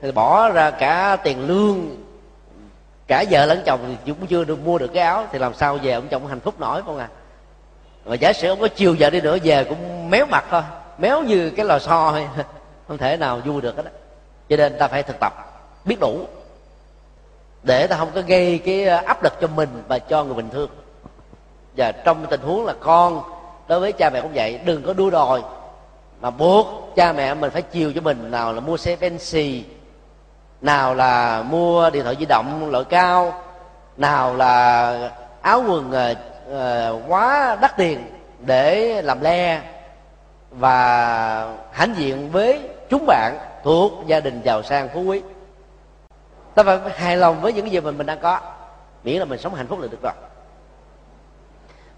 thì bỏ ra cả tiền lương, cả vợ lẫn chồng thì cũng chưa được mua được cái áo, thì làm sao về ông chồng hạnh phúc nổi không à? Mà giả sử ông có chiều vợ đi nữa, về cũng méo mặt thôi, méo như cái lò xo thôi. Không thể nào vui được hết đó cho nên ta phải thực tập, biết đủ, để ta không có gây cái ờ, áp lực cho mình và cho người bình thường. Và trong tình huống là con, đối với cha mẹ cũng vậy, đừng có đua đòi, mà buộc cha mẹ mình phải chiều cho mình. Nào là mua xe Benz nào là mua điện thoại di động loại cao nào là áo quần uh, quá đắt tiền để làm le và hãnh diện với chúng bạn thuộc gia đình giàu sang phú quý. Ta phải hài lòng với những cái gì mình mình đang có miễn là mình sống hạnh phúc là được rồi.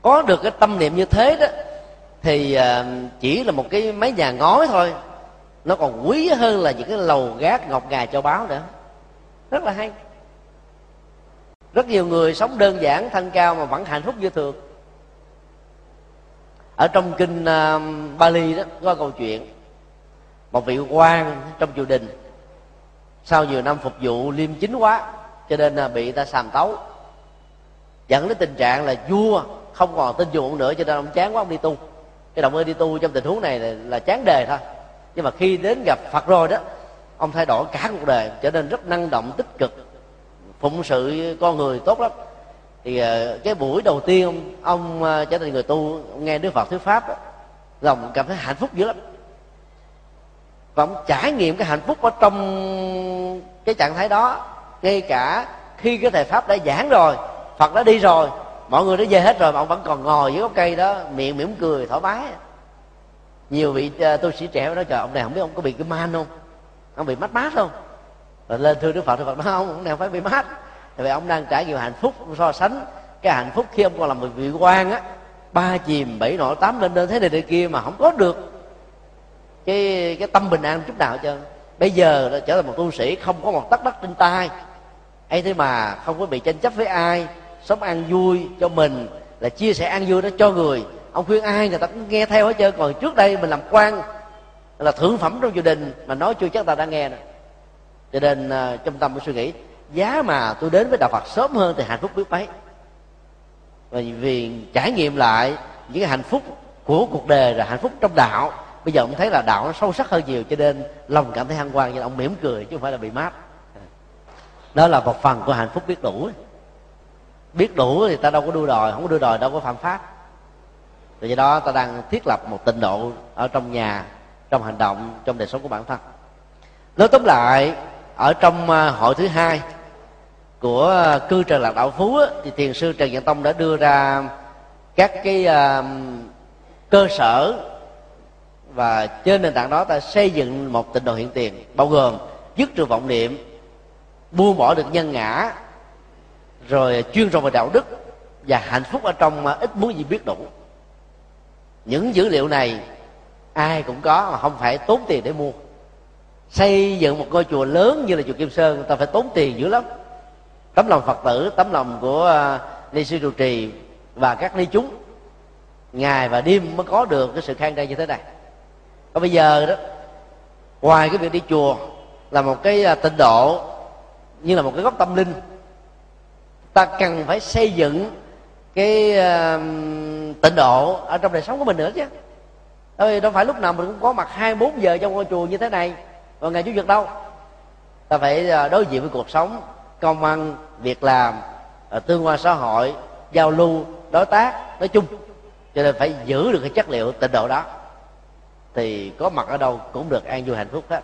Có được cái tâm niệm như thế đó thì ờ, chỉ là một cái mấy nhà ngói thôi nó còn quý hơn là những cái lầu gác ngọc ngà cho báo nữa. Rất là hay. Rất nhiều người sống đơn giản thanh cao mà vẫn hạnh phúc như thường. Ở trong kinh uh, Bali đó có câu chuyện. Một vị quan trong triều đình sau nhiều năm phục vụ liêm chính quá cho nên là bị ta sàm tấu. Dẫn đến tình trạng là vua không còn tin dùng nữa cho nên ông chán quá ông đi tu. Cái động ơi đi tu trong tình huống này là, là chán đề thôi nhưng mà khi đến gặp phật rồi đó ông thay đổi cả cuộc đời trở nên rất năng động tích cực phụng sự con người tốt lắm. Thì ờ, cái buổi đầu tiên ông, ông ờ, trở thành người tu nghe đức phật thuyết pháp đó, lòng cảm thấy hạnh phúc dữ lắm. Và ông trải nghiệm cái hạnh phúc ở trong cái trạng thái đó ngay cả khi cái thầy pháp đã giảng rồi phật đã đi rồi mọi người đã về hết rồi mà ông vẫn còn ngồi dưới gốc cây đó miệng mỉm cười thoải mái nhiều vị uh, tu sĩ trẻ nói trời ông này không biết ông có bị cái man không? Ông bị mát mát không? Rồi lên thưa đức phật đức phật nói không ông này không phải bị mát. Tại vì ông đang trải nghiệm hạnh phúc so sánh cái hạnh phúc khi ông còn làm một vị quan á ba chìm bảy nọ tám lên lên thế này thế kia mà không có được cái cái tâm bình an chút nào hết bây giờ trở thành một tu sĩ không có một tắc đất trên tay. Ấy thế mà không có bị tranh chấp với ai sống ăn vui cho mình là chia sẻ ăn vui đó cho người ông khuyên ai người ta cũng nghe theo hết trơn. Còn trước đây mình làm quan, là thượng phẩm trong gia đình, mà nói chưa chắc ta đã nghe nè. Cho nên à, trong tâm tôi suy nghĩ, giá mà tôi đến với đạo phật sớm hơn thì hạnh phúc biết mấy và vì trải nghiệm lại những cái hạnh phúc của cuộc đời là hạnh phúc trong đạo, bây giờ ông thấy là đạo nó sâu sắc hơn nhiều, cho nên lòng cảm thấy hăng hoan nên ông mỉm cười chứ không phải là bị mát. Đó là một phần của hạnh phúc biết đủ. Biết đủ thì ta đâu có đua đòi, không có đua đòi đâu có phạm pháp vì do đó ta đang thiết lập một tịnh độ ở trong nhà, trong hành động, trong đời sống của bản thân. Nói tóm lại, ở trong à, hội thứ hai của à, cư trần lạc đạo phú thì thiền sư trần văn tông đã đưa ra các cái à, cơ sở và trên nền tảng đó ta xây dựng một tịnh độ hiện tiền, bao gồm dứt trừ vọng niệm, buông bỏ được nhân ngã, rồi chuyên rộng về đạo đức và hạnh phúc ở trong ít muốn gì biết đủ những dữ liệu này ai cũng có, mà không phải tốn tiền để mua. Xây dựng một ngôi chùa lớn như là chùa kim sơn ta phải tốn tiền dữ lắm. Tấm lòng phật tử, tấm lòng của à, ni sư trụ trì và các ni chúng, ngày và đêm mới có được cái sự khang trang như thế này. Còn bây giờ đó, ngoài cái việc đi chùa là một cái à, tịnh độ như là một cái góc tâm linh, ta cần phải xây dựng cái uh, tịnh độ ở trong đời sống của mình nữa chứ. Thôi, đâu phải lúc nào mình cũng có mặt 24 giờ trong ngôi chùa như thế này. Vào ngày chủ nhật đâu? Ta phải ờ, đối diện với cuộc sống công ăn việc làm ờ, tương quan xã hội giao lưu đối tác nói chung. Cho nên phải giữ được cái chất liệu tịnh độ đó. Thì có mặt ở đâu cũng được an vui hạnh phúc hết.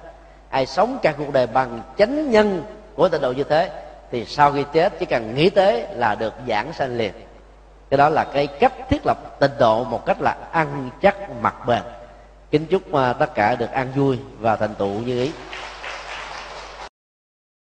Ai sống cả cuộc đời bằng chánh nhân của tịnh độ như thế thì sau khi chết chỉ cần nghĩ tới là được giảng sanh liền cái đó là cái cách thiết lập tình độ một cách là ăn chắc mặt bền. Kính chúc à, tất cả được an vui và thành tựu như ý.